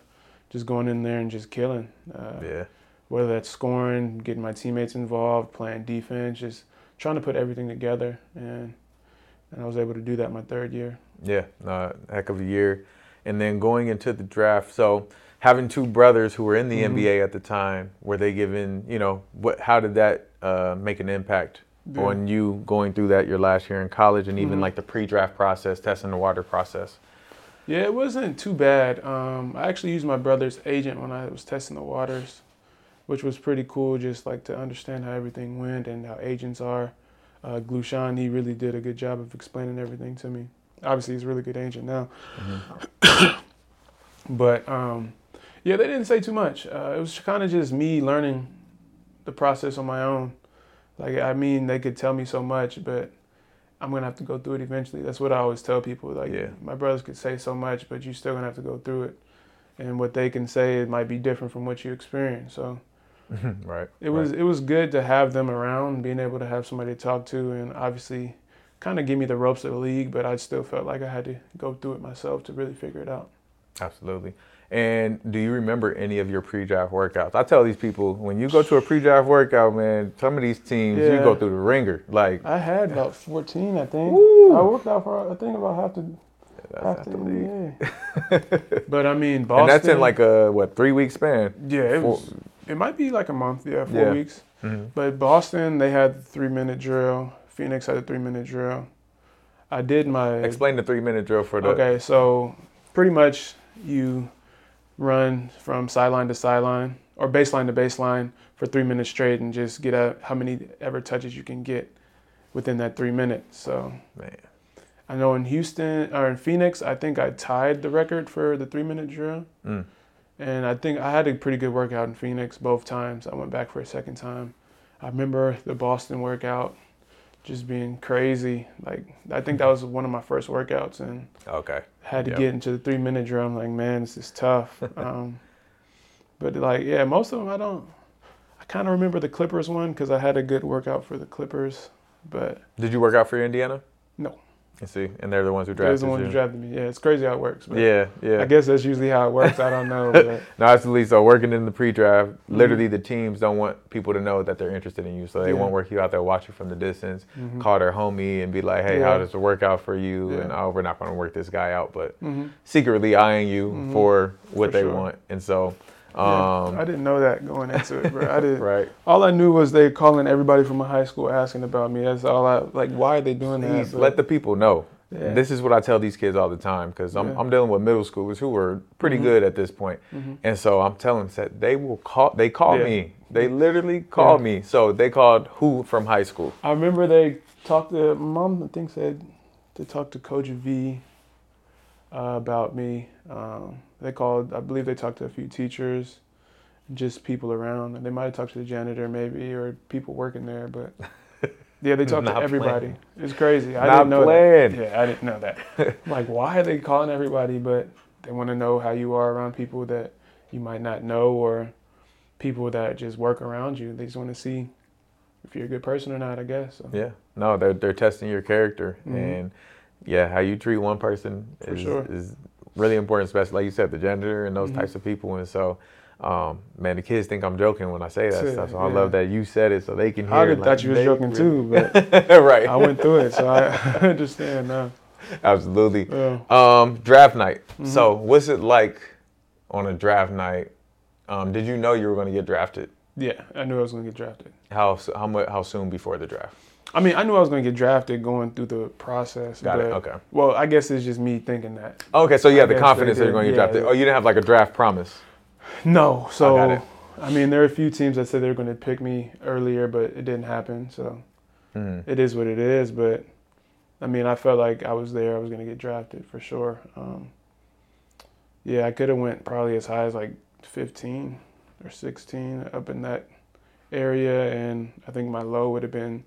just going in there and just killing. Uh, Yeah, Whether that's scoring, getting my teammates involved, playing defense, just trying to put everything together, and and I was able to do that my third year. yeah, no, heck of a year. And then going into the draft, so having two brothers who were in the Mhm. NBA at the time, were they given, you know, what? How did that uh, make an impact Yeah. on you going through that your last year in college, and even Mhm. like the pre-draft process, testing the water process? Yeah, it wasn't too bad. Um, I actually used my brother's agent when I was testing the waters, which was pretty cool. Just like to understand how everything went and how agents are. uh, Glushon, he really did a good job of explaining everything to me. Obviously, he's a really good agent now. but um, yeah, they didn't say too much. Uh, it was kind of just me learning the process on my own. Like, I mean, they could tell me so much, but I'm gonna have to go through it eventually. That's what I always tell people. Like, Yeah. my brothers could say so much, but you're still gonna have to go through it. And what they can say, it might be different from what you experience. So right. it was it was good to have them around, being able to have somebody to talk to, and obviously, kind of give me the ropes of the league. But I still felt like I had to go through it myself to really figure it out. Absolutely. And do you remember any of your pre-draft workouts? I tell these people when you go to a pre-draft workout, man, some of these teams you go through the ringer. Like I had about 14, I think. Woo! I worked out for I think about half the that's half the. NBA. but I mean, Boston. And that's in like a what three week span. yeah, it four- was. It might be like a month, yeah, four Yeah. weeks. Mhm. But Boston, they had the three minute drill. Phoenix had a three minute drill. I did my Explain the three minute drill for the. Okay, so pretty much you run from sideline to sideline or baseline to baseline for three minutes straight and just get out how many ever touches you can get within that three minutes. So Man. I know in Houston or in Phoenix, I think I tied the record for the three minute drill. Mm. And I think I had a pretty good workout in Phoenix both times. I went back for a second time. I remember the Boston workout just being crazy. Like I think that was one of my first workouts and Okay. had to Yep. get into the three minute drill. I'm like, man, this is tough. um, but like, yeah, most of them I don't. I kind of remember the Clippers one because I had a good workout for the Clippers. But Did you work out for Indiana? No. You see, and they're the ones who they're the one you. who drafted me. Yeah, it's crazy how it works. But yeah, yeah. I guess that's usually how it works. I don't know. But No, absolutely. So working in the pre-draft, Mm-hmm. literally the teams don't want people to know that they're interested in you, so they Yeah. won't work you out there, watch you from the distance, Mhm. call their homie and be like, "Hey, Yeah. how does it work out for you?" Yeah. And oh, we're not going to work this guy out, but Mhm. secretly eyeing you Mhm. for what For they sure. want. And so, Yeah, um, I didn't know that going into it, bro. I didn't. right? All I knew was they calling everybody from my high school asking about me. That's all I like. Why are they doing Please that? let the people know. Yeah. This is what I tell these kids all the time because I'm, Yeah. I'm dealing with middle schoolers who are pretty Mhm. good at this point. Mhm. And so I'm telling them that they will call. They call Yeah. me. They literally call Yeah. me. So they called who from high school. I remember they talked to mom. I think said they talked to Coach V uh, about me. Um, they called. I believe they talked to a few teachers, just people around. And they might have talked to the janitor maybe or people working there, but. Yeah, they talked to everybody. It's crazy. I Not didn't know playing. that. Yeah, I didn't know that. like, why are they calling everybody? But they want to know how you are around people that you might not know or people that just work around you. They just want to see if you're a good person or not, I guess. So. Yeah. No, they're they're testing your character Mhm. and yeah, how you treat one person For is, sure. is really important, especially like you said, the gender and those Mhm. types of people. And so, um, man, the kids think I'm joking when I say that Yeah, stuff. So I yeah. love that you said it so they can hear. I it, like, thought you was they joking too, really- right. I went through it, so I understand now. Absolutely. Yeah. Um, draft night. Mm-hmm. So, what's it like on a draft night? Um, did you know you were going to get drafted? Yeah, I knew I was going to get drafted. How how much how soon before the draft? I mean, I knew I was going to get drafted going through the process. Got it. Okay. Well, I guess it's just me thinking that. Okay, so you I the confidence that you're going to get yeah, drafted. Oh, you didn't have like a draft promise. No, so got it. I mean, there are a few teams that said they were going to pick me earlier, but it didn't happen. So Mhm. it is what it is. But I mean, I felt like I was there. I was going to get drafted for sure. Um, yeah, I could have went probably as high as like 15 or 16 up in that area, and I think my low would have been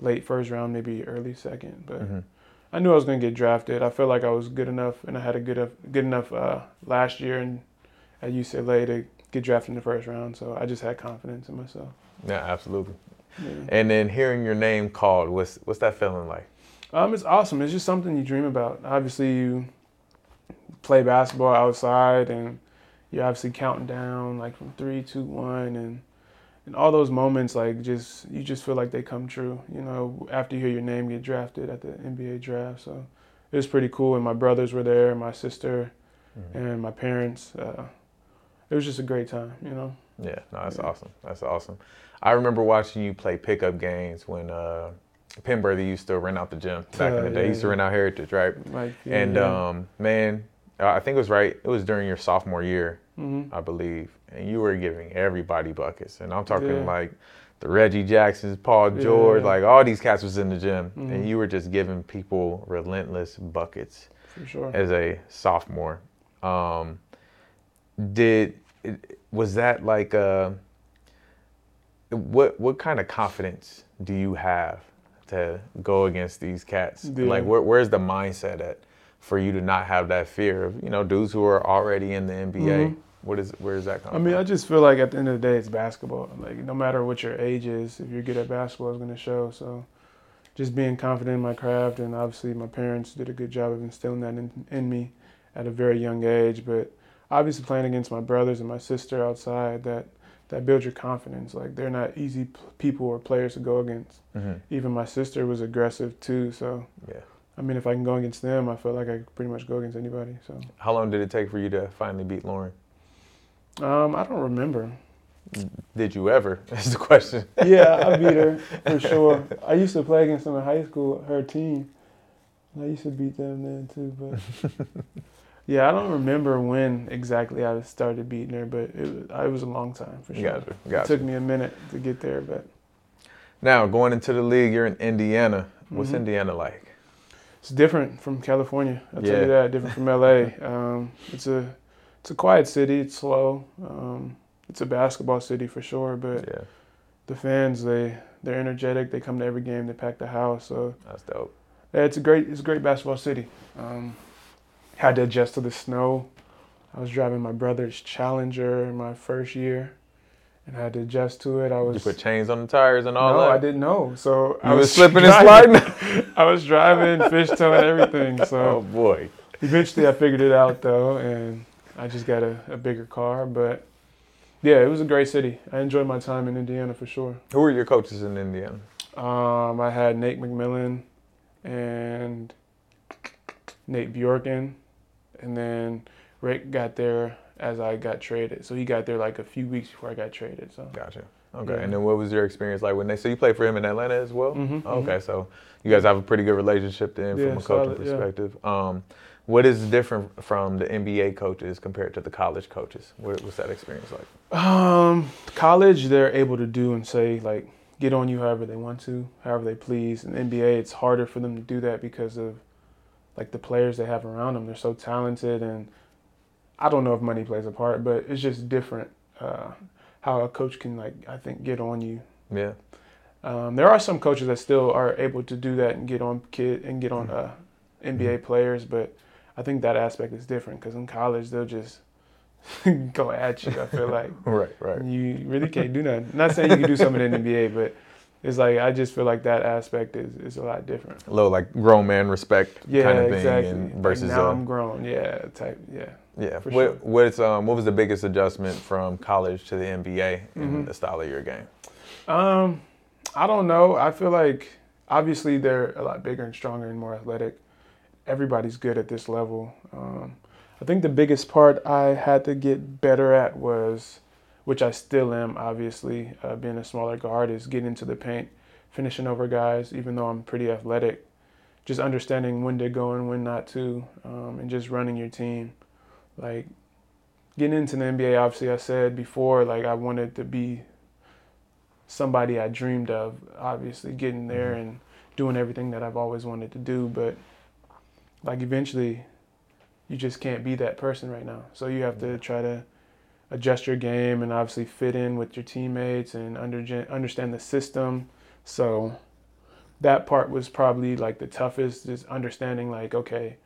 late first round, maybe early second. But Mhm. I knew I was going to get drafted. I felt like I was good enough, and I had a good enough, good enough uh, last year and at UCLA to get drafted in the first round. So I just had confidence in myself. Yeah, absolutely. Yeah. And then hearing your name called, what's what's that feeling like? Um, it's awesome. It's just something you dream about. Obviously, you play basketball outside, and you're obviously counting down like from three, two, one, and and all those moments, like just you just feel like they come true. You know, after you hear your name get drafted at the NBA draft, so it was pretty cool. And my brothers were there, my sister, and my parents. Uh, it was just a great time. You know. Yeah, no, that's Yeah. awesome. That's awesome. I remember watching you play pickup games when uh, Penberthy used to rent out the gym back in Uh, the day. yeah, He used to rent out Heritage, right? Like and um, man, uh, I think it was right. It was during your sophomore year, hmm I believe, and you were giving everybody buckets. And I'm talking Yeah. like the Reggie Jacksons, Paul George, Yeah. like all these cats was in the gym, Mhm. and you were just giving people relentless buckets For sure. as a sophomore. Um, did was that like uh what what kind of confidence do you have to go against these cats? Yeah. Like where, where's the mindset at for you to not have that fear of you know dudes who are already in the NBA? Mhm. What is where is that come? I coming mean, I just feel like at the end of the day, it's basketball. Like no matter what your age is, if you're good at basketball, it's going to show. So, just being confident in my craft, and obviously my parents did a good job of instilling that in, in me at a very young age. But obviously playing against my brothers and my sister outside, that that builds your confidence. Like they're not easy people or players to go against. Mhm. Even my sister was aggressive too. So, Yeah. I mean, if I can go against them, I feel like I could pretty much go against anybody. So, How long did it take for you to finally beat Lauren? um, I don't remember. Did you ever? Is the question. Yeah, I beat her for sure. I used to play against them in high school, her team. I used to beat them then too, but yeah, I don't remember when exactly I started beating her, but it was, it was a long time for sure. Gotcha. It took me a minute to get there, but Now going into the league, you're in Indiana. What's Mhm. Indiana like? It's different from California. I'll tell you that. Different from LA. Um, it's a it's a quiet city. It's slow. Um, it's a basketball city for sure, but Yeah, the fans they they're energetic. They come to every game. They pack the house. So that's dope. Yeah, it's a great it's a great basketball city. Um, had to adjust to the snow. I was driving my brother's Challenger my first year, and I had to adjust to it. I was You put chains on the tires and all no, that. I didn't know. So You I was slipping and sliding. I was driving, fishtailing everything. So oh boy. eventually, I figured it out though, and I just got a, a bigger car. But yeah, it was a great city. I enjoyed my time in Indiana for sure. Who were your coaches in Indiana? Um, I had Nate McMillan and Nate Bjorkgren, and then Rick got there as I got traded. So he got there like a few weeks before I got traded. So Gotcha. Okay. Yeah. And then what was your experience like when they? So you played for him in Atlanta as well. Mhm, Okay. So you guys have a pretty good relationship then, Yeah, from a coaching solid, yeah. perspective. Um, what is different from the NBA coaches compared to the college coaches? What was that experience like? Um, college, they're able to do and say like get on you however they want to, however they please. In NBA, it's harder for them to do that because of like the players they have around them. They're so talented, and I don't know if money plays a part, but it's just different uh, how a coach can like I think get on you. Yeah. Um, there are some coaches that still are able to do that and get on kid and get on uh, NBA players, but I think that aspect is different because in college they'll just go at you. I feel like. Right. Right. You really can't do nothing. Not saying you can do something in the NBA, but it's like I just feel like that aspect is, is a lot different. A little like grown man respect Yeah, kind of thing, exactly. and Like, versus now I'm grown. Yeah, type. Yeah. Yeah. for What sure. what's um what was the biggest adjustment from college to the NBA in Mhm. the style of your game? Um, I don't know. I feel like obviously they're a lot bigger and stronger and more athletic. Everybody's good at this level. Um, I think the biggest part I had to get better at was, which I still am, obviously, uh, being a smaller guard, is getting into the paint, finishing over guys, even though I'm pretty athletic. Just understanding when to go and when not to, um, and just running your team. Like getting into the NBA, obviously, I said before, like I wanted to be somebody I dreamed of, obviously getting mm-hmm. there and doing everything that I've always wanted to do, but like eventually you just can't be that person right now. So you have to try to adjust your game and obviously fit in with your teammates and under, understand the system. So that part was probably like the toughest is understanding like okay,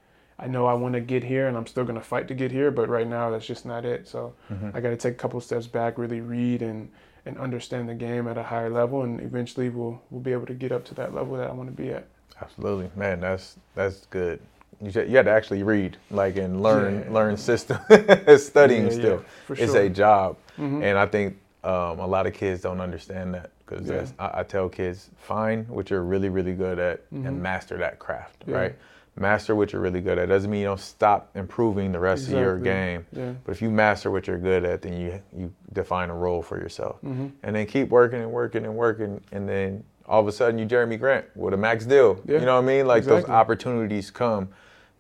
I know I want to get here and I'm still going to fight to get here, but right now that's just not it. So Mhm. I got to take a couple steps back, really read and and understand the game at a higher level, and eventually we'll we'll be able to get up to that level that I want to be at. Absolutely, man. That's that's good. You should, you had to actually read, like, and learn Yeah. learn system. Studying Yeah, still, yeah, for it's a job, Mhm. and I think um, a lot of kids don't understand that because Yeah. I, I tell kids, find what you're really really good at Mhm. and master that craft. Right, master what you're really good at. Doesn't mean you don't stop improving the rest of your game. yeah. But if you master what you're good at, then you you define a role for yourself, hmm and then keep working and working and working, and then all of a sudden you Jerami Grant with a max deal. Yeah, You know what I mean? Like those opportunities come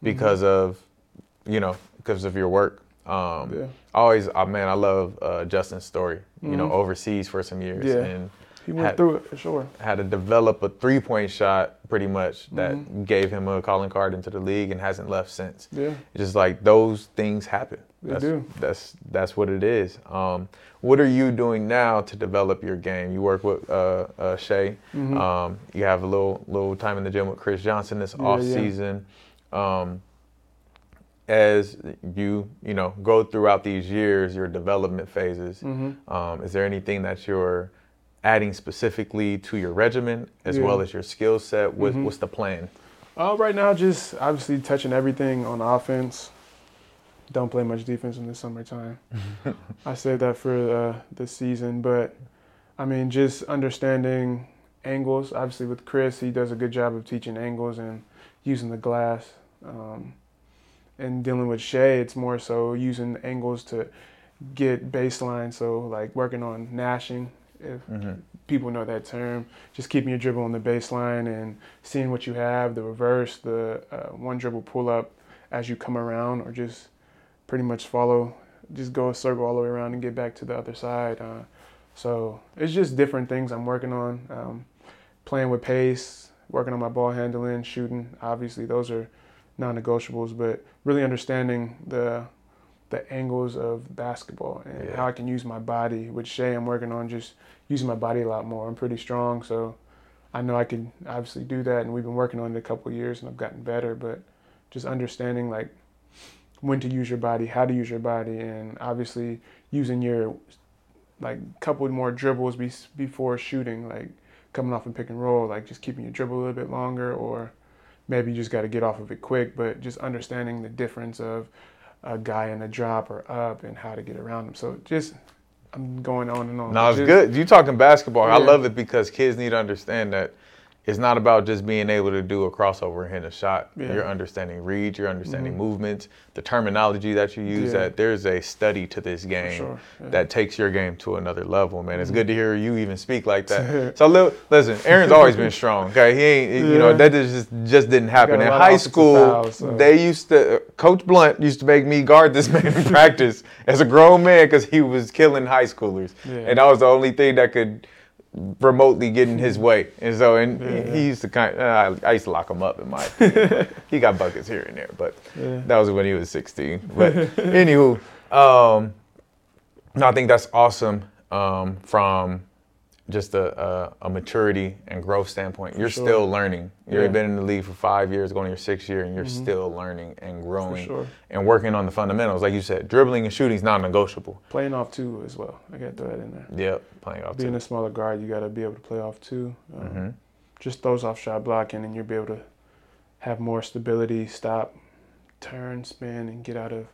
because of you know because of your work. Um, Yeah. Always, uh, man, I love uh, Justin's story. You know, Mhm. overseas for some years, and he went had- through it for sure. had to develop a three point shot pretty much that Mhm. gave him a calling card into the league and hasn't left since. Yeah, just like those things happen. They that's, do. That's that's what it is. Um, what are you doing now to develop your game? You work with uh, uh, Shay. Mhm. Um, you have a little little time in the gym with Chris Johnson this Yeah, off yeah. season. Um, as you you know go throughout these years, your development phases. Mhm. Um, is there anything that you're adding specifically to your regimen as Yeah. well as your skill set? What, Mhm. What's the plan? Uh, right now, just obviously touching everything on offense. Don't play much defense in the summertime. I said that for uh, this season, but I mean, just understanding angles. Obviously, with Chris, he does a good job of teaching angles and using the glass. Um, and dealing with Shay, it's more so using angles to get baseline. So, like working on gnashing, if Mhm. people know that term. Just keeping your dribble on the baseline and seeing what you have, the reverse, the uh, one dribble pull up as you come around, or just pretty much follow, just go a circle all the way around and get back to the other side. Uh, so it's just different things I'm working on. Um, playing with pace, working on my ball handling, shooting. Obviously, those are non-negotiables, but really understanding the the angles of basketball and Yeah. how I can use my body. With Shay, I'm working on just using my body a lot more. I'm pretty strong, so I know I can obviously do that. And we've been working on it a couple of years, and I've gotten better. But just understanding like when to use your body, how to use your body, and obviously using your like couple more dribbles be- before shooting, like coming off and pick and roll, like just keeping your dribble a little bit longer, or maybe you just got to get off of it quick. But just understanding the difference of a guy in a drop or up and how to get around him. So just I'm going on and on. No, it's Just- good. You talking basketball. I love it because kids need to understand that it's not about just being able to do a crossover and hit a shot. Yeah. You're understanding reads, you're understanding Mhm. movements, the terminology that you use, Yeah. that there's a study to this game sure. yeah. that takes your game to another level, man. It's Mhm. good to hear you even speak like that. so li- listen, Aaron's always been strong. Okay, he ain't. You know that just just didn't happen in high school. so- They used to. Coach Blunt used to make me guard this man in practice as a grown man because he was killing high schoolers, and that was the only thing that could remotely getting his way. And so, and he- Yeah. he used to kind. Uh, I used to lock him up in my. opinion. he got buckets here and there, but Yeah. that was when he was 16. But anywho, um, no, I think that's awesome um, from just a, a, a maturity and growth standpoint. You're sure. still learning. You've Yeah. been in the league for five years, going to your sixth year, and you're Mhm. still learning and growing sure. and working on the fundamentals. Like you said, dribbling and shooting is non-negotiable. Playing off two as well. I got to throw that in there. Yep, playing off Being too. a smaller guard, you got to be able to play off two. Um, hmm Just those off shot blocking, and you'll be able to have more stability, stop, turn, spin, and get out of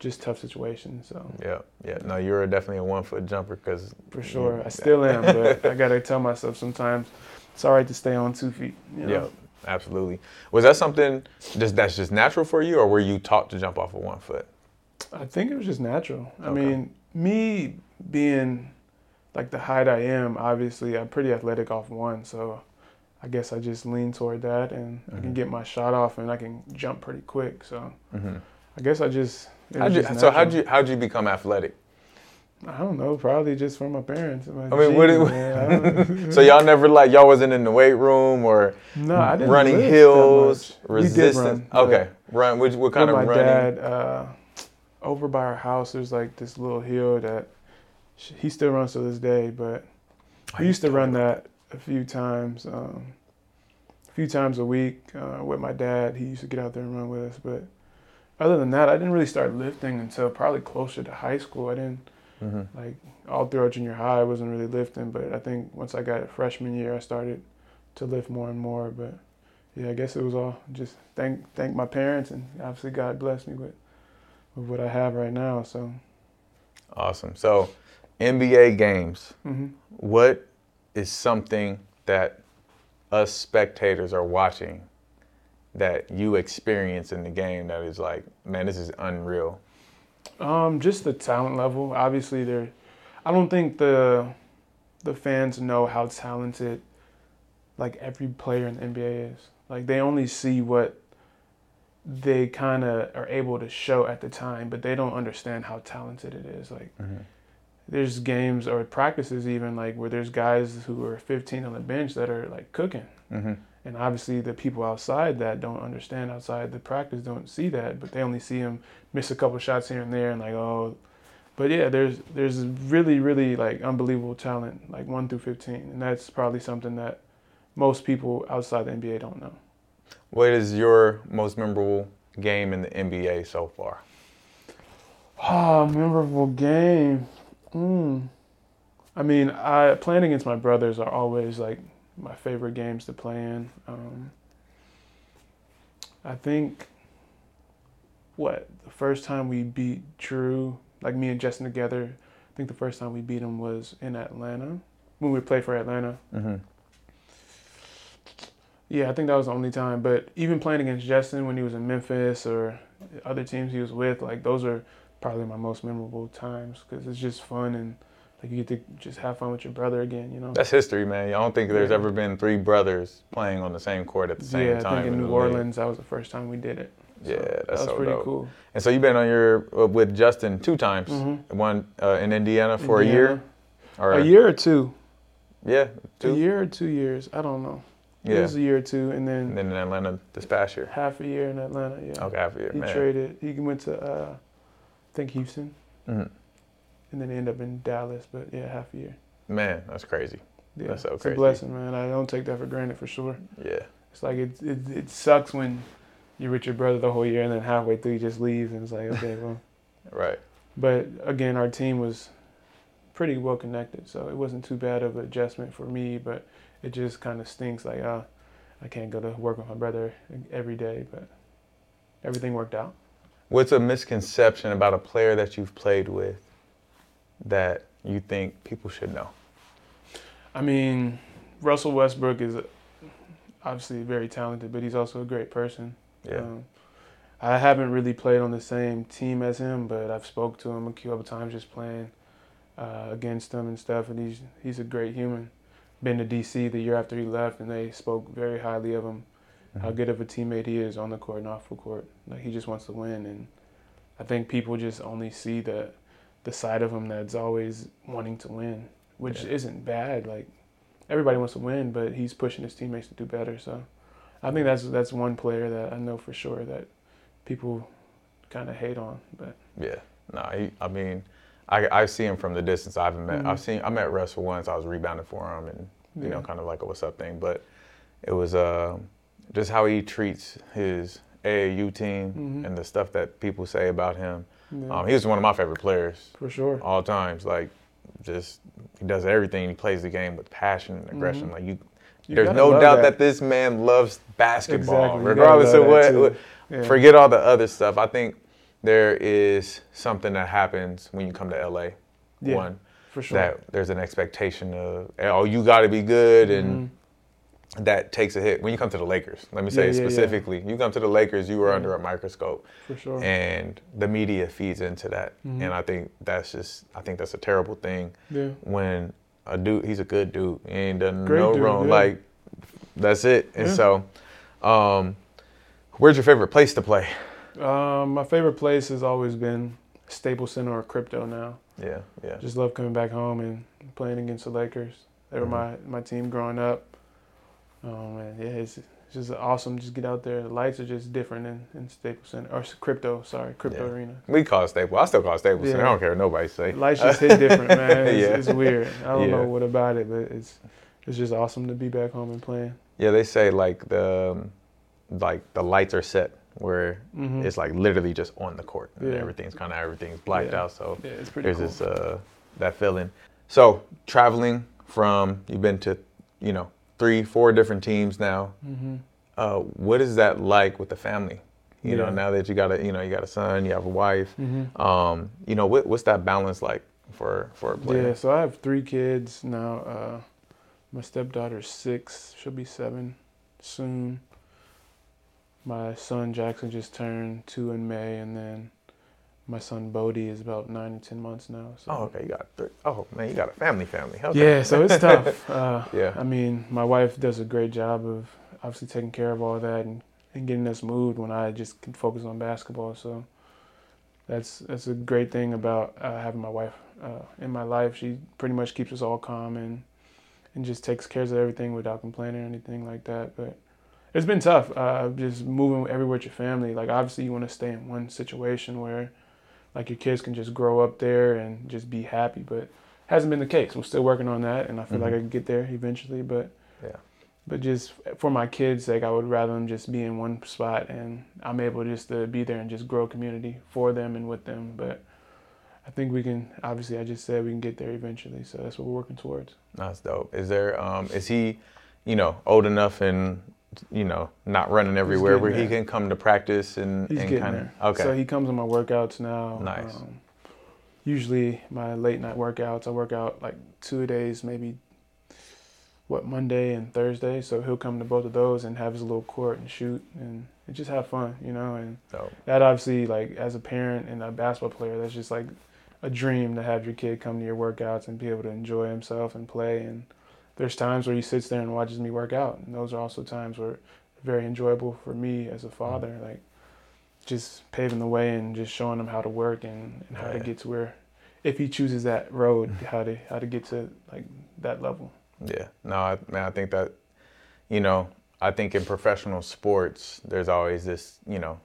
just tough situations. So Yeah, yeah. No, you're definitely a one-foot jumper because for sure, I still am, but I got to tell myself sometimes it's all right to stay on two feet. You know? Yeah, absolutely. Was that something just that's just natural for you, or were you taught to jump off of one foot? I think it was just natural. I mean, me being like the height I am, obviously I'm pretty athletic off one, so I guess I just lean toward that and I can Mhm. get my shot off and I can jump pretty quick. So hmm I guess I just How'd you, so how'd you how'd you become athletic? I don't know, probably just from my parents. I mean, what it-. So y'all never like y'all wasn't in the weight room or no, I didn't running hills, resistance. run, okay, run. What, what kind of my running? dad, uh, over by our house, there's like this little hill that he still runs to this day, but we used to run that a few times, um, a few times a week uh, with my dad. He used to get out there and run with us. But other than that, I didn't really start lifting until probably closer to high school. I didn't hmm like all throughout junior high. I wasn't really lifting, but I think once I got freshman year, I started to lift more and more. But yeah, I guess it was all just thank thank my parents and obviously God blessed me with with what I have right now. So. Awesome. So, NBA games. hmm What is something that us spectators are watching that you experience in the game that is like, man, this is unreal. Um, just the talent level. Obviously, there. I don't think the the fans know how talented like every player in the NBA is. Like they only see what they kind of are able to show at the time, but they don't understand how talented it is. Like there's games or practices even like where there's guys who are 15 on the bench that are like cooking. hmm And obviously, the people outside that don't understand outside the practice don't see that, but they only see him miss a couple shots here and there, and like, oh. But yeah, there's there's really really like unbelievable talent, like one through fifteen, and that's probably something that most people outside the NBA don't know. What is your most memorable game in the NBA so far? Oh, memorable game. Mm. I mean, I playing against my brothers are always like my favorite games to play in. Um, I think what the first time we beat Jrue, like me and Justin together. I think the first time we beat him was in Atlanta when we played for Atlanta. hmm Yeah, I think that was the only time. But even playing against Justin when he was in Memphis or other teams he was with, like those are probably my most memorable times because it's just fun and like you get to just have fun with your brother again. You know. That's history, man. I don't think there's Yeah. ever been three brothers playing on the same court at the same yeah, I time. think in New league. Orleans that was the first time we did it. So Yeah, that's that was so pretty dope. cool. And so you've been on your uh, with Justin two times. Mhm. One uh, in Indiana for a year, or A year or two. Yeah, A year or two years. I don't know. Yeah. It was a year or two, and then and then in Atlanta this past year. half a year in Atlanta. Yeah. Okay, half a year, He man. traded. He went to uh, I think Houston, Mhm. And then end up in Dallas. But yeah, half a year. Man, that's crazy. Yeah, That's so it's crazy. a blessing, man. I don't take that for granted for sure. Yeah, It's like it, it, it sucks when you're with your brother the whole year and then halfway through he just leaves and it's like, okay, well. right. But again, our team was pretty well connected, so it wasn't too bad of an adjustment for me, but it just kind of stinks like, ah, I can't go to work with my brother every day, but everything worked out. What's a misconception about a player that you've played with that you think people should know? I mean, Russell Westbrook is obviously very talented, but he's also a great person. Yeah. Um, I haven't really played on the same team as him, but I've spoke to him a couple times just playing uh, against him and stuff, and he's he's a great human. Been to DC the year after he left, and they spoke very highly of him. How Mhm. good of a teammate he is on the court and off the court. Like he just wants to win, and I think people just only see the the side of him that's always wanting to win, which Yeah. isn't bad. Like everybody wants to win, but he's pushing his teammates to do better. So I think that's that's one player that I know for sure that people kind of hate on. But Yeah. No, he, I mean, I, I see him from the distance. I haven't met. Mhm. I've seen. I met Russell once. I was rebounding for him, and you know, kind of like a what's up thing. But it was uh, just how he treats his AAU team Mhm. and the stuff that people say about him. Yeah, Um, he was one of my favorite players for sure. all times. Like, just he does everything. He plays the game with passion and aggression. Mhm. Like you, You there's no doubt that. this man loves basketball, Exactly, regardless of what. what Yeah. Forget all the other stuff. I think there is something that happens when you come to LA. Yeah, One for sure. that there's an expectation of oh you got to be good and Mhm. That takes a hit when you come to the Lakers. Let me say Yeah, yeah, yeah. specifically, you come to the Lakers, you are under a microscope, for sure. and the media feeds into that. Mhm. And I think that's just I think that's a terrible thing yeah, when a dude he's a good dude he ain't done Great no dude, wrong like that's it. And so, um, where's your favorite place to play? um, my favorite place has always been Staples Center or Crypto. Now, Yeah, yeah. just love coming back home and playing against the Lakers. They were Mhm. my my team growing up. Oh man, yeah, it's, it's just awesome. Just get out there. The lights are just different in, in Staples Center or Crypto. Sorry, Crypto Yeah. Arena. We call it Staples. I still call it Staples Center. I don't care what nobody say. Lights just hit different, man. It's, Yeah. it's weird. I don't Yeah. know what about it, but it's it's just awesome to be back home and playing. Yeah, they say like the like the lights are set where Mhm. it's like literally just on the court and Yeah. everything's kind of everything's blacked Yeah. out. So yeah, it's pretty there's cool. this uh, that feeling. So traveling from you've been to you know three four different teams now. hmm Uh, what is that like with the family? You know, now that you got a you know you got a son, you have a wife. hmm Um, you know, what, what's that balance like for for a player? Yeah, so I have three kids now. Uh, my stepdaughter's six; she'll be seven soon. My son Jackson just turned two in May, and then my son Bodie is about nine or ten months now. So. Oh, okay, you got three. Oh man, you got a family, family. Okay. Yeah, so it's tough. Uh, Yeah. I mean, my wife does a great job of obviously taking care of all that and, and getting us moved when I just can focus on basketball. So that's that's a great thing about uh, having my wife uh, in my life. She pretty much keeps us all calm and and just takes care of everything without complaining or anything like that. But it's been tough, uh, just moving everywhere with your family. Like obviously you want to stay in one situation where like your kids can just grow up there and just be happy, but hasn't been the case. We're still working on that, and I feel mm-hmm. like I can get there eventually. But yeah, but just for my kids' sake, I would rather them just be in one spot, and I'm able just to be there and just grow community for them and with them. But I think we can. Obviously, I just said we can get there eventually, so that's what we're working towards. That's dope. Is there? Um, is he, you know, old enough and you know, not running everywhere where there. he can come to practice and, He's and kind of okay. So he comes on my workouts now. Nice. Um, usually my late night workouts, I work out like two days, maybe what Monday and Thursday. So he'll come to both of those and have his little court and shoot and, and just have fun, you know. And Dope. that obviously, like as a parent and a basketball player, that's just like a dream to have your kid come to your workouts and be able to enjoy himself and play and there's times where he sits there and watches me work out, and those are also times where very enjoyable for me as a mm-hmm. father, like just paving the way and just showing him how to work and, and how to get to where, if he chooses that road, mm-hmm. how to how to get to like that level. Yeah, no, I, man, I think that, you know, I think in professional sports, there's always this, you know,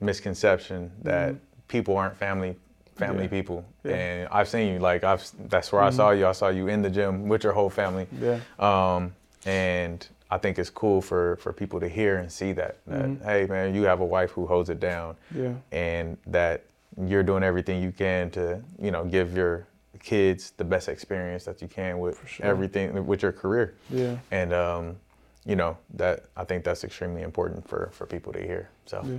misconception that mm-hmm. people aren't family family yeah. people. Yeah. And I've seen you like I've that's where mm-hmm. I saw you. I saw you in the gym with your whole family. Yeah. Um, and I think it's cool for for people to hear and see that that mm-hmm. hey man, you have a wife who holds it down. Yeah. And that you're doing everything you can to you know give your kids the best experience that you can with sure. everything with your career. Yeah. And um, you know that I think that's extremely important for for people to hear. So. Yeah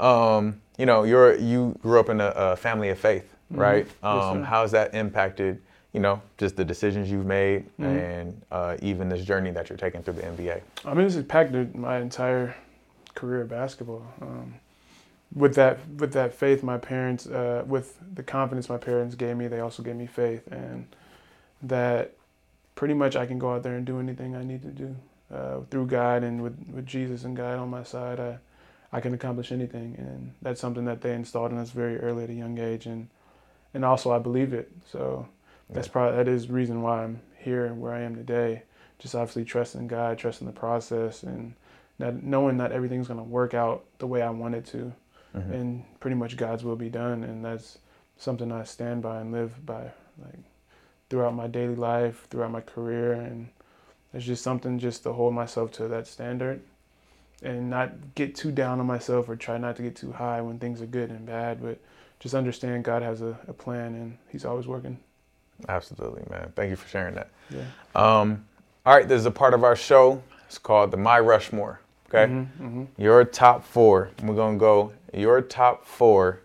um, you know, you're you grew up in a, a family of faith, mm-hmm. right? Um, yes, how's that impacted, you know, just the decisions you've made mm-hmm. and uh, even this journey that you're taking through the NBA? I mean, it's impacted my entire career of basketball. Um, with that, with that faith, my parents, uh, with the confidence my parents gave me, they also gave me faith, and that pretty much I can go out there and do anything I need to do uh, through God and with, with Jesus and God on my side. I, I can accomplish anything, and that's something that they installed in us very early at a young age, and and also I believe it. So that's probably that is reason why I'm here and where I am today. Just obviously trusting God, trusting the process, and that knowing that everything's going to work out the way I want it to, mm-hmm. and pretty much God's will be done, and that's something I stand by and live by, like throughout my daily life, throughout my career, and it's just something just to hold myself to that standard and not get too down on myself or try not to get too high when things are good and bad, but just understand God has a, a plan and He's always working. Absolutely, man. Thank you for sharing that. Yeah. Um, all right, there's a part of our show. It's called the My Rushmore. Okay. Mm-hmm, mm-hmm. Your top four. We're gonna go your top four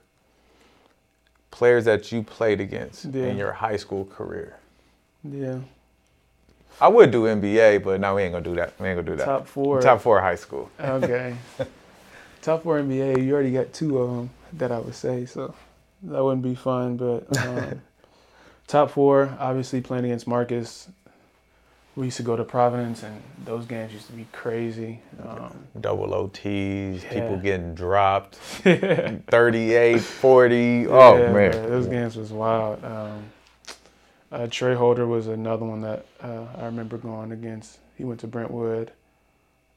players that you played against yeah. in your high school career. Yeah. I would do NBA, but no, we ain't gonna do that. We ain't gonna do that. Top four. Top four high school. Okay. Top four NBA. You already got two of them that I would say, so that wouldn't be fun. But um, top four, obviously playing against Marcus. We used to go to Providence, and those games used to be crazy. Um, Double OTs, yeah. people getting dropped, 38, 40. Oh, yeah, man. Those games was wild. Um, uh, Trey Holder was another one that uh, I remember going against. He went to Brentwood.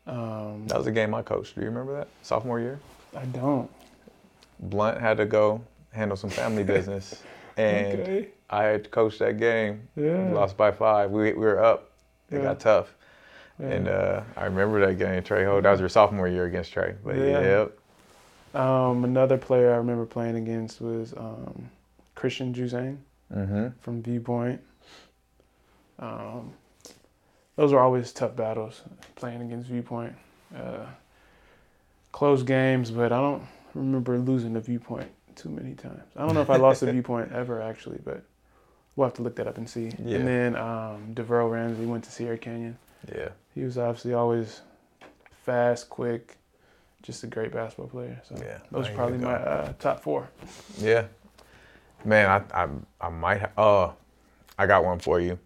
Um, that was a game I coached. Do you remember that sophomore year? I don't. Blunt had to go handle some family business, and okay. I had coached that game. Yeah. Lost by five. We, we were up. It yeah. got tough. Yeah. And uh, I remember that game, Trey Holder. That was your sophomore year against Trey. But yeah. Yep. Um, another player I remember playing against was um, Christian Juzang mm-hmm. from Viewpoint. Um, those are always tough battles playing against Viewpoint. Uh, close games, but I don't remember losing the Viewpoint too many times. I don't know if I lost the Viewpoint ever actually, but we'll have to look that up and see. Yeah. And then um, DeVeryl Ramsey went to Sierra Canyon. Yeah. He was obviously always fast, quick, just a great basketball player. So yeah, those are probably my uh, top four. Yeah, Man, I I, I might. Ha- uh, I got one for you.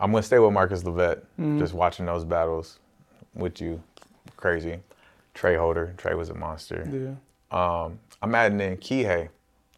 I'm gonna stay with Marcus Levette. Mm-hmm. Just watching those battles with you, crazy. Trey Holder. Trey was a monster. Yeah. Um, I'm adding in Kihei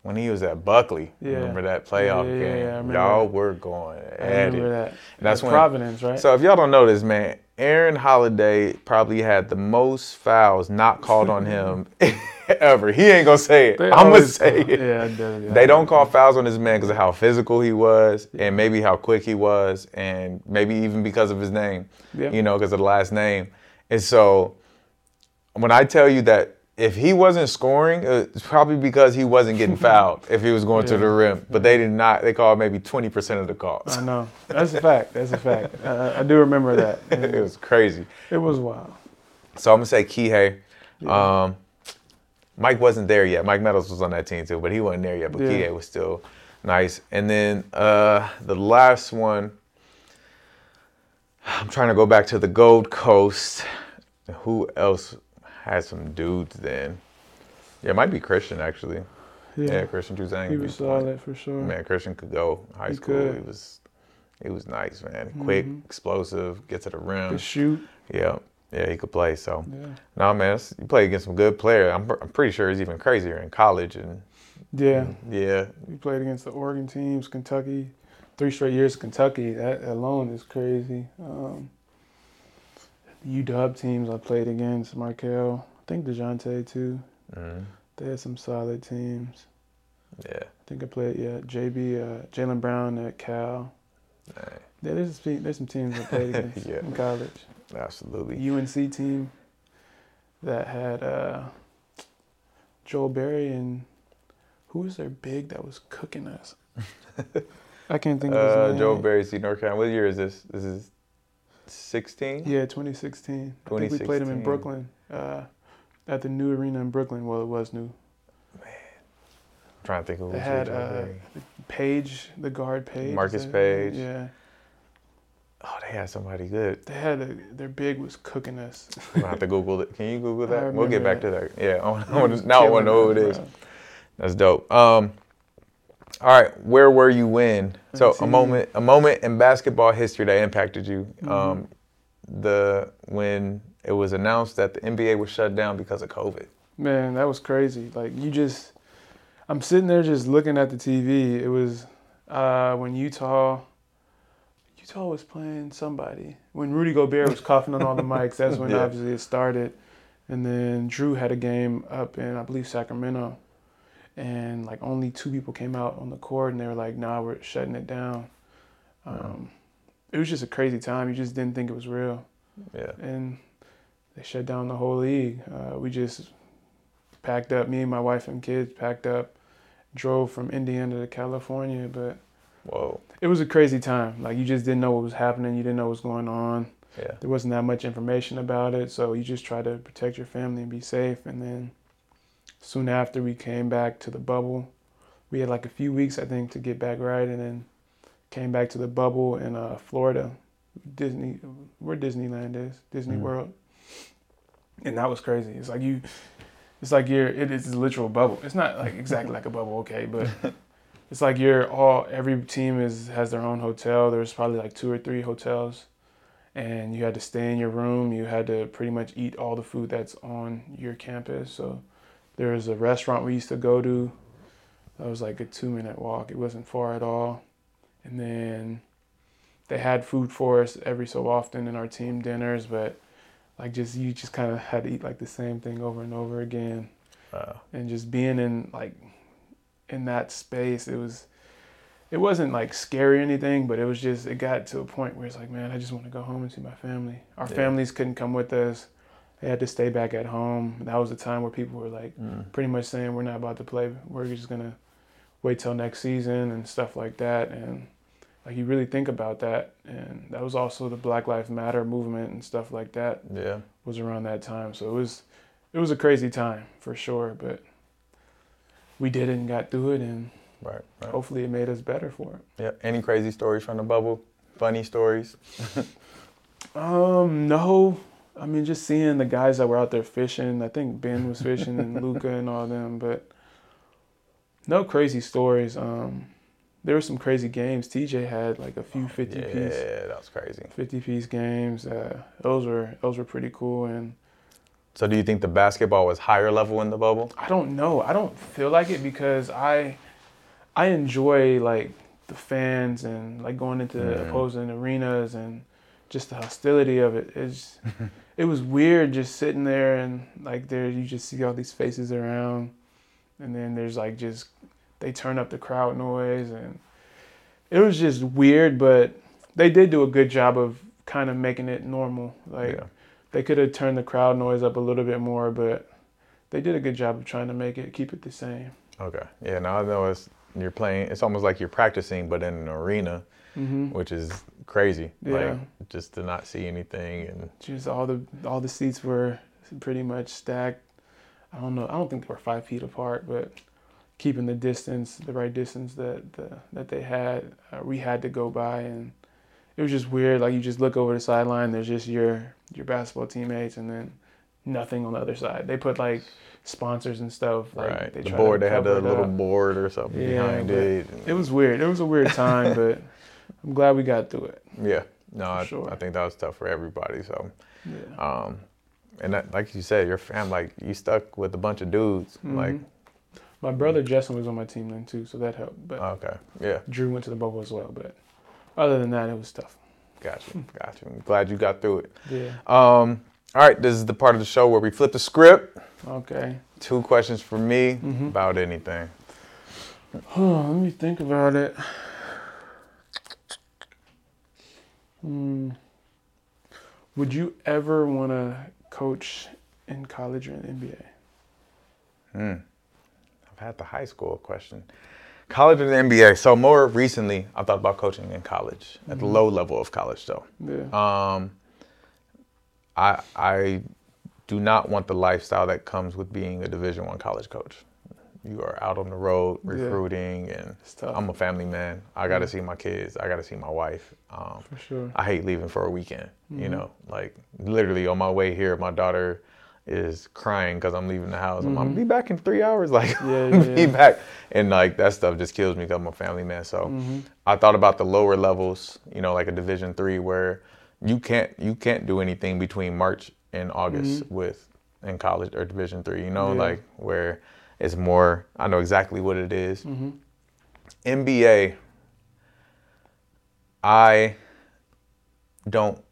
when he was at Buckley. Yeah. Remember that playoff Yeah, yeah, game? y'all that. were going at remember it. that. That's At when- Providence, right? So if y'all don't know this, man, Aaron Holiday probably had the most fouls not called on him ever. He ain't gonna say it. They I'm gonna say it. Yeah, yeah. They don't call fouls on this man because of how physical he was, and maybe how quick he was, and maybe even because of his name. Yeah. You know, because of the last name. And so, when I tell you that if he wasn't scoring, it's probably because he wasn't getting fouled if he was going to the rim. But they did not. They called maybe 20% of the calls. I know. That's a fact. That's a fact. I, I do remember that. it was crazy. It was wild. So I'm gonna say Kihei. Um, Mike wasn't there yet. Mike Meadows was on that team too, but he wasn't there yet. But Yeah. Kihei was still nice. And then uh, the last one, I'm trying to go back to the Gold Coast. Who else had some dudes then? Yeah, it might be Christian actually. Yeah, Yeah. Christian Juzang. he was solid for sure. Man, Christian could go high He school. could. He was, he was nice, man. Quick, Mhm. explosive, get to the rim. Could shoot. Yeah, yeah, he could play. So. Yeah. No, man, you play against some good players. I'm, I'm pretty sure he's even crazier in college. And Yeah. yeah, We played against the Oregon teams, Kentucky, three straight years. Kentucky, that alone is crazy. Um, the UW teams I played against, Markelle, I think Dejounte too. mm, They had some solid teams. yeah, I think I played yeah JB, uh, Jaylen Brown at Cal. Yeah, there's some, there's some teams I played against Yeah. in college. Absolutely. UNC team that had uh, Joel Berry and who was their big that was cooking us? I can't think of his Uh, name. Joe Barry, C. North Carolina. What year is this? This is 16. Yeah, 2016. I think we played him in Brooklyn uh, at the new arena in Brooklyn. Well, it was new. Man. Trying to think of They who's had uh, Paige, the guard Paige. Marcus Paige. Yeah, Oh, they had somebody good. they had a, their big was cooking us. I'm gonna have to Google it. Can you Google that? We'll get back remember to that. Yeah, I wanna, I wanna, now I want to know who it is. bro. That's dope. Um, all right, where were you when? So a moment, a moment in basketball history that impacted you. Mhm. Um, the when it was announced that the NBA was shut down because of COVID. Man, that was crazy. Like you just, I'm sitting there just looking at the TV. It was uh, when Utah, Utah was playing somebody. When Rudy Gobert was coughing on all the mics, that's when Yeah. obviously it started. And then Jrue had a game up in I believe Sacramento, and like only two people came out on the court, and they were like, "Nah, we're shutting it down." Um, it was just a crazy time. You just didn't think it was real Yeah, and they shut down the whole league. Uh, we just packed up, me and my wife and kids packed up, drove from Indiana to California. But whoa, it was a crazy time. Like you just didn't know what was happening. You didn't know what was going on. yeah, There wasn't that much information about it, so you just try to protect your family and be safe. And then soon after we came back to the bubble, we had like a few weeks I think to get back right, and then came back to the bubble in uh, Florida, Disney, where Disneyland is, Disney Mhm. World, and that was crazy. It's like you, it's like you're, it is a literal bubble. It's not like exactly like a bubble, okay, but it's like you're all every team is has their own hotel. There's probably like two or three hotels and you had to stay in your room. You had to pretty much eat all the food that's on your campus. So there was a restaurant we used to go to. That was like a two minute walk. It wasn't far at all. And then they had food for us every so often in our team dinners, but like just you just kind of had to eat like the same thing over and over again. wow, And just being in like in that space, it was it wasn't like scary or anything, but it was just it got to a point where it's like, man, I just want to go home and see my family. Our Yeah. families couldn't come with us; they had to stay back at home. That was the time where people were like, Mm. pretty much saying, "We're not about to play. We're just gonna wait till next season and stuff like that." And like you really think about that, and that was also the Black Lives Matter movement and stuff like that yeah, was around that time. So it was it was a crazy time for sure, but we did it and got through it and right, right. hopefully it made us better for it. Yeah. Any crazy stories from the bubble? Funny stories? Um, no. I mean just seeing the guys that were out there fishing. I think Ben was fishing and Luka and all them, but no crazy stories. Um there were some crazy games. TJ had like a few 50 yeah, piece Yeah, that was crazy. 50 piece games. Uh, those were those were pretty cool and So do you think the basketball was higher level in the bubble? I don't know. I don't feel like it because I I enjoy like the fans and like going into Mm. opposing arenas and just the hostility of it. It's it was weird just sitting there and like there you just see all these faces around and then there's like just they turn up the crowd noise and it was just weird but they did do a good job of kind of making it normal. Like Yeah. They could have turned the crowd noise up a little bit more, but they did a good job of trying to make it keep it the same. Okay. Yeah. Now I know it's you're playing. It's almost like you're practicing, but in an arena, hmm which is crazy. Yeah. Like just to not see anything and Just all the all the seats were pretty much stacked. I don't know. I don't think they were five feet apart, but keeping the distance, the right distance that the, that they had, uh, we had to go by, and it was just weird. Like you just look over the sideline, there's just your your basketball teammates, and then nothing on the other side. They put like sponsors and stuff. Like, right. They the board they had the little up. board or something Yeah, behind it. It was weird. It was a weird time, but I'm glad we got through it. Yeah. No, I, sure. I think that was tough for everybody. So, Yeah. um, and that, like you said, your fam, like you stuck with a bunch of dudes. Like, Mhm. my brother Justin was on my team then too, so that helped. But okay, yeah, Jrue went to the bubble as well. But other than that, it was tough. Got you, got you. I'm glad you got through it. Yeah. Um, all right, this is the part of the show where we flip the script. Okay. Two questions for me Mhm. about anything. Let me think about it. Hmm. Would you ever want to coach in college or in the NBA? Hmm. I've had the high school question. College and the NBA? So more recently, I thought about coaching in college at the Mhm. low level of college, though. Yeah. Um, I I do not want the lifestyle that comes with being a Division One college coach. You are out on the road Yeah. recruiting, and It's tough. I'm a family man. I got to Yeah. see my kids. I got to see my wife. Um, for sure. I hate leaving for a weekend. You Mhm. know, like literally on my way here, my daughter is crying because I'm leaving the house. I'm like, Mhm. be back in three hours. Like, Yeah, yeah, be yeah. back. And like that stuff just kills me because I'm a family man. So hmm I thought about the lower levels. You know, like a Division three where you can't you can't do anything between March and August Mhm. with in college or Division three. You know, like where it's more. I know exactly what it is. hmm NBA, I don't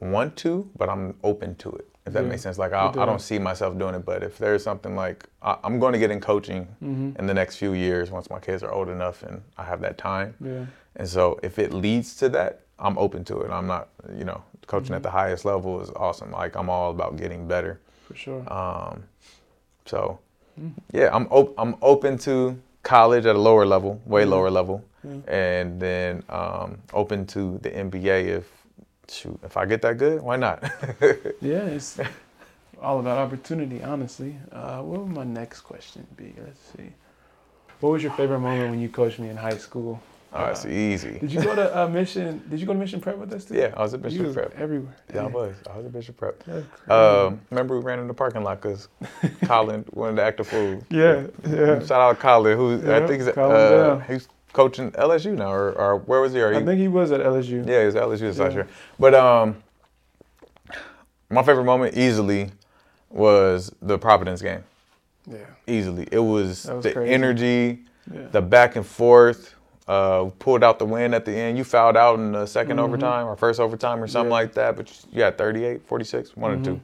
want to, but I'm open to it. If that Yeah, makes sense. Like I, I don't see myself doing it, but if there's something like I, I'm going to get in coaching hmm in the next few years once my kids are old enough and I have that time. Yeah. And so if it leads to that, I'm open to it. I'm not, you know, coaching at the highest level is awesome. Like I'm all about getting better. For sure. Um, so Mm. yeah, I'm op- I'm open to college at a lower level, way Mhm. lower level, and then um, open to the NBA if shoot if I get that good, why not? Yeah, it's all about opportunity, honestly. Uh, what would my next question be? Let's see. What was your favorite moment when you coached me in high school? oh, it's Uh, easy. Did you go to uh, Mission? Did you go to Mission Prep with us too? Yeah, I was at You Bishop was Prep. everywhere. Yeah, I was. I was at mission Prep. Um, remember we ran in the parking lot because Colin wanted to act a fool. yeah, yeah. Shout out to Colin, who I think is, uh, he's coaching LSU now, or, or where was he? Or he I think he was at LSU. Yeah, he's LSU this last year. But um, my favorite moment easily was the Providence game. Yeah. Easily, it was, was the crazy. energy, Yeah. the back and forth. Uh, pulled out the win at the end. You fouled out in the 2nd Mhm. overtime or first overtime or something Yeah. like that. But you had 38, 46, one or Mhm. two.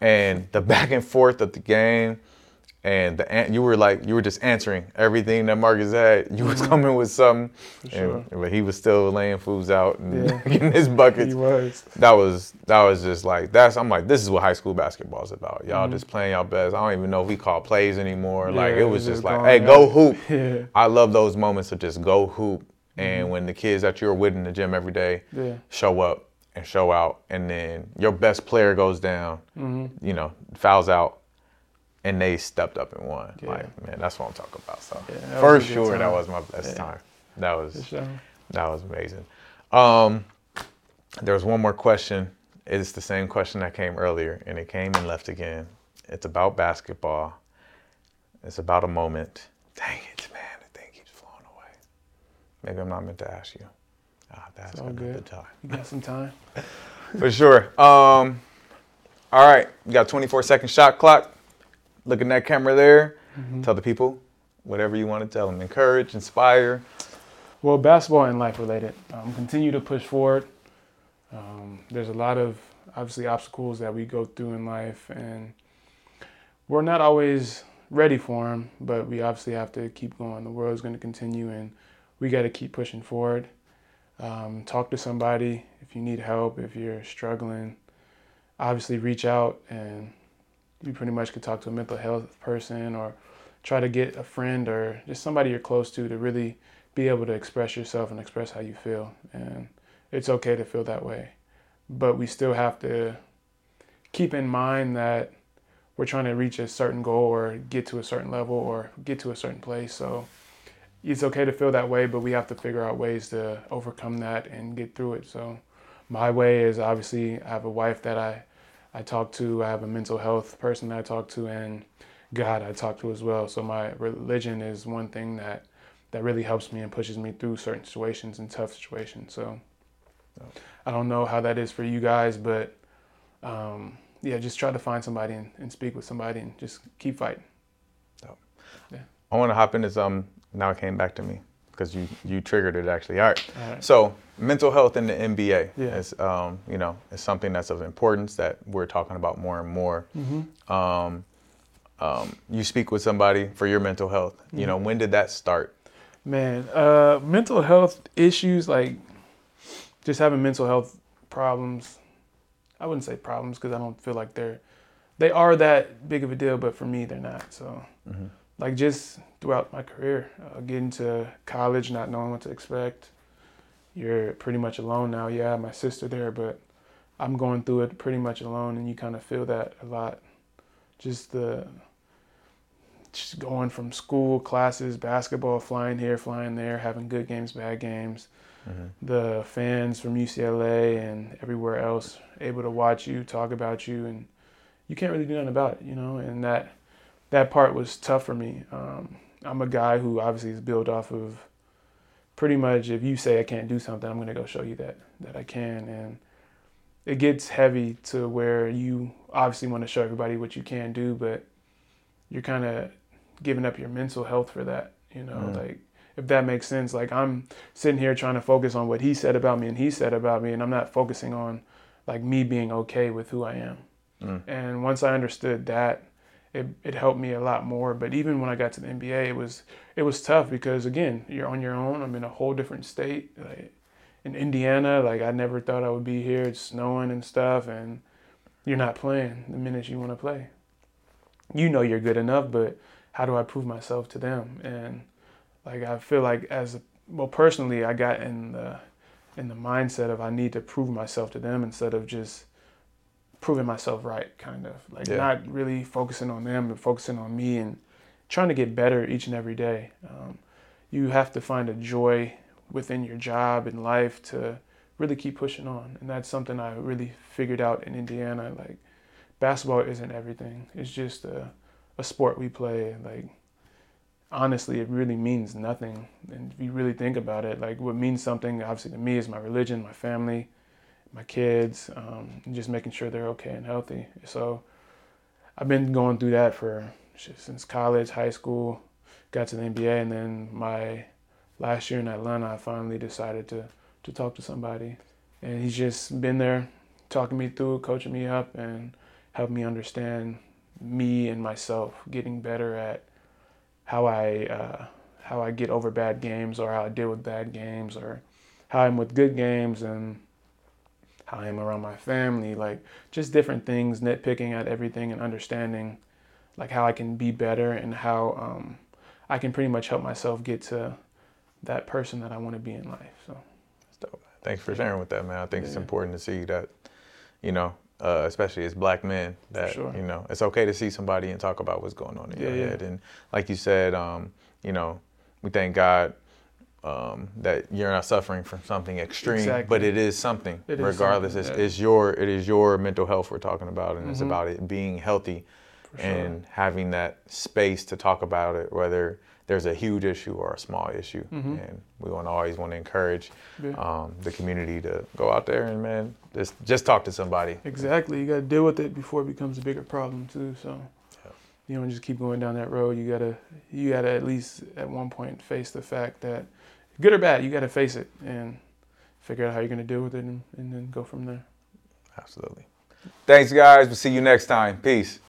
And the back and forth of the game, and the you were like you were just answering everything that Marcus had. You was Mhm. coming with something, sure. and, but he was still laying foods out and Yeah. getting his buckets He was. that was that was just like that's I'm like this is what high school basketball is about. Y'all Mhm. just playing y'all best. I don't even know if we call plays anymore. like it was just like, hey, go hoop. Yeah. I love those moments of just go hoop. And Mhm. when the kids that you're with in the gym every day Yeah. show up and show out, and then your best player goes down, hmm you know, fouls out, and they stepped up and won. Yeah. Like man, that's what I'm talking about. So Yeah, for was a good sure, that was my best Yeah. time. That was sure. that was amazing. Um, there was one more question. It's the same question that came earlier, and it came and left again. It's about basketball. It's about a moment. Dang it, man! The thing keeps flowing away. Maybe I'm not meant to ask you. Ah, that's all good. time. You got some time? For sure. Um, all right, you got a 24 second shot clock. Look at that camera there. Tell the people whatever you want to tell them. Encourage, inspire. Well, basketball and life related. Um, continue to push forward. Um, there's a lot of obviously obstacles that we go through in life, and we're not always ready for them. But we obviously have to keep going. The world is going to continue, and we got to keep pushing forward. Um, talk to somebody if you need help, if you're struggling. Obviously, reach out, and you pretty much could talk to a mental health person or try to get a friend or just somebody you're close to to really be able to express yourself and express how you feel. And it's okay to feel that way. But we still have to keep in mind that we're trying to reach a certain goal or get to a certain level or get to a certain place. So it's okay to feel that way, but we have to figure out ways to overcome that and get through it. So my way is obviously I have a wife that I, I talk to, I have a mental health person that I talk to, and God I talk to as well. So my religion is one thing that that really helps me and pushes me through certain situations and tough situations. So I don't know how that is for you guys, but um, yeah, just try to find somebody and, and speak with somebody and just keep fighting. Yeah. I want to hop in this. Um, now it came back to me because you you triggered it actually. All right. All right. So mental health in the NBA Yeah. is um, you know is something that's of importance that we're talking about more and more. Um, um, you speak with somebody for your mental health. You know when did that start? Man, uh, mental health issues like just having mental health problems. I wouldn't say problems because I don't feel like they're they are that big of a deal, but for me they're not. So, like just throughout my career, uh, getting to college, not knowing what to expect. You're pretty much alone now. Yeah, my sister there, but I'm going through it pretty much alone, and you kind of feel that a lot. Just the just going from school classes, basketball, flying here, flying there, having good games, bad games. The fans from UCLA and everywhere else able to watch you, talk about you, and you can't really do nothing about it, you know. And that that part was tough for me. Um, I'm a guy who obviously is built off of pretty much if you say I can't do something, I'm gonna go show you that that I can, and it gets heavy to where you obviously want to show everybody what you can do, but you're kind of giving up your mental health for that, you know, mm. like if that makes sense. Like I'm sitting here trying to focus on what he said about me and he said about me, and I'm not focusing on like me being okay with who I am. Mm. And once I understood that, it, it helped me a lot more. But even when I got to the NBA, it was it was tough because again, you're on your own. I'm in a whole different state, like in Indiana. Like I never thought I would be here. It's snowing and stuff, and you're not playing the minutes you want to play. You know you're good enough, but how do I prove myself to them? And like I feel like as well personally, I got in the in the mindset of I need to prove myself to them instead of just proving myself right, kind of like Yeah. not really focusing on them, but focusing on me and trying to get better each and every day. Um, you have to find a joy within your job and life to really keep pushing on, and that's something I really figured out in Indiana. Like basketball isn't everything; it's just a, a sport we play. Like honestly, it really means nothing. And if you really think about it, like what means something, obviously to me, is my religion, my family, my kids, um, just making sure they're okay and healthy. So I've been going through that for since college, high school, got to the NBA, and then my last year in Atlanta, I finally decided to to talk to somebody, and he's just been there, talking me through, coaching me up, and helped me understand me and myself, getting better at how I uh, how I get over bad games or how I deal with bad games or how I'm with good games and how I am around my family, like just different things, nitpicking at everything and understanding like how I can be better and how um, I can pretty much help myself get to that person that I want to be in life. So Dope. Thanks for sharing with that, man. I think it's important to see that, you know, uh, especially as black men, that sure. you know, it's okay to see somebody and talk about what's going on in your Yeah, yeah. head. And like you said, um, you know, we thank God um, that you're not suffering from something extreme, Exactly. but it is something. It is regardless, something, it's, it's your it is your mental health we're talking about, and it's Mhm. about it being healthy for sure. and having that space to talk about it, whether there's a huge issue or a small issue, Mhm. and we want to always want to encourage Yeah. um, the community to go out there and man, just just talk to somebody. Exactly. You got to deal with it before it becomes a bigger problem too. So you don't just keep going down that road. You gotta you gotta at least at one point face the fact that good or bad, you gotta face it and figure out how you're gonna deal with it and, and then go from there. Absolutely. Thanks, guys. We'll see you next time. Peace.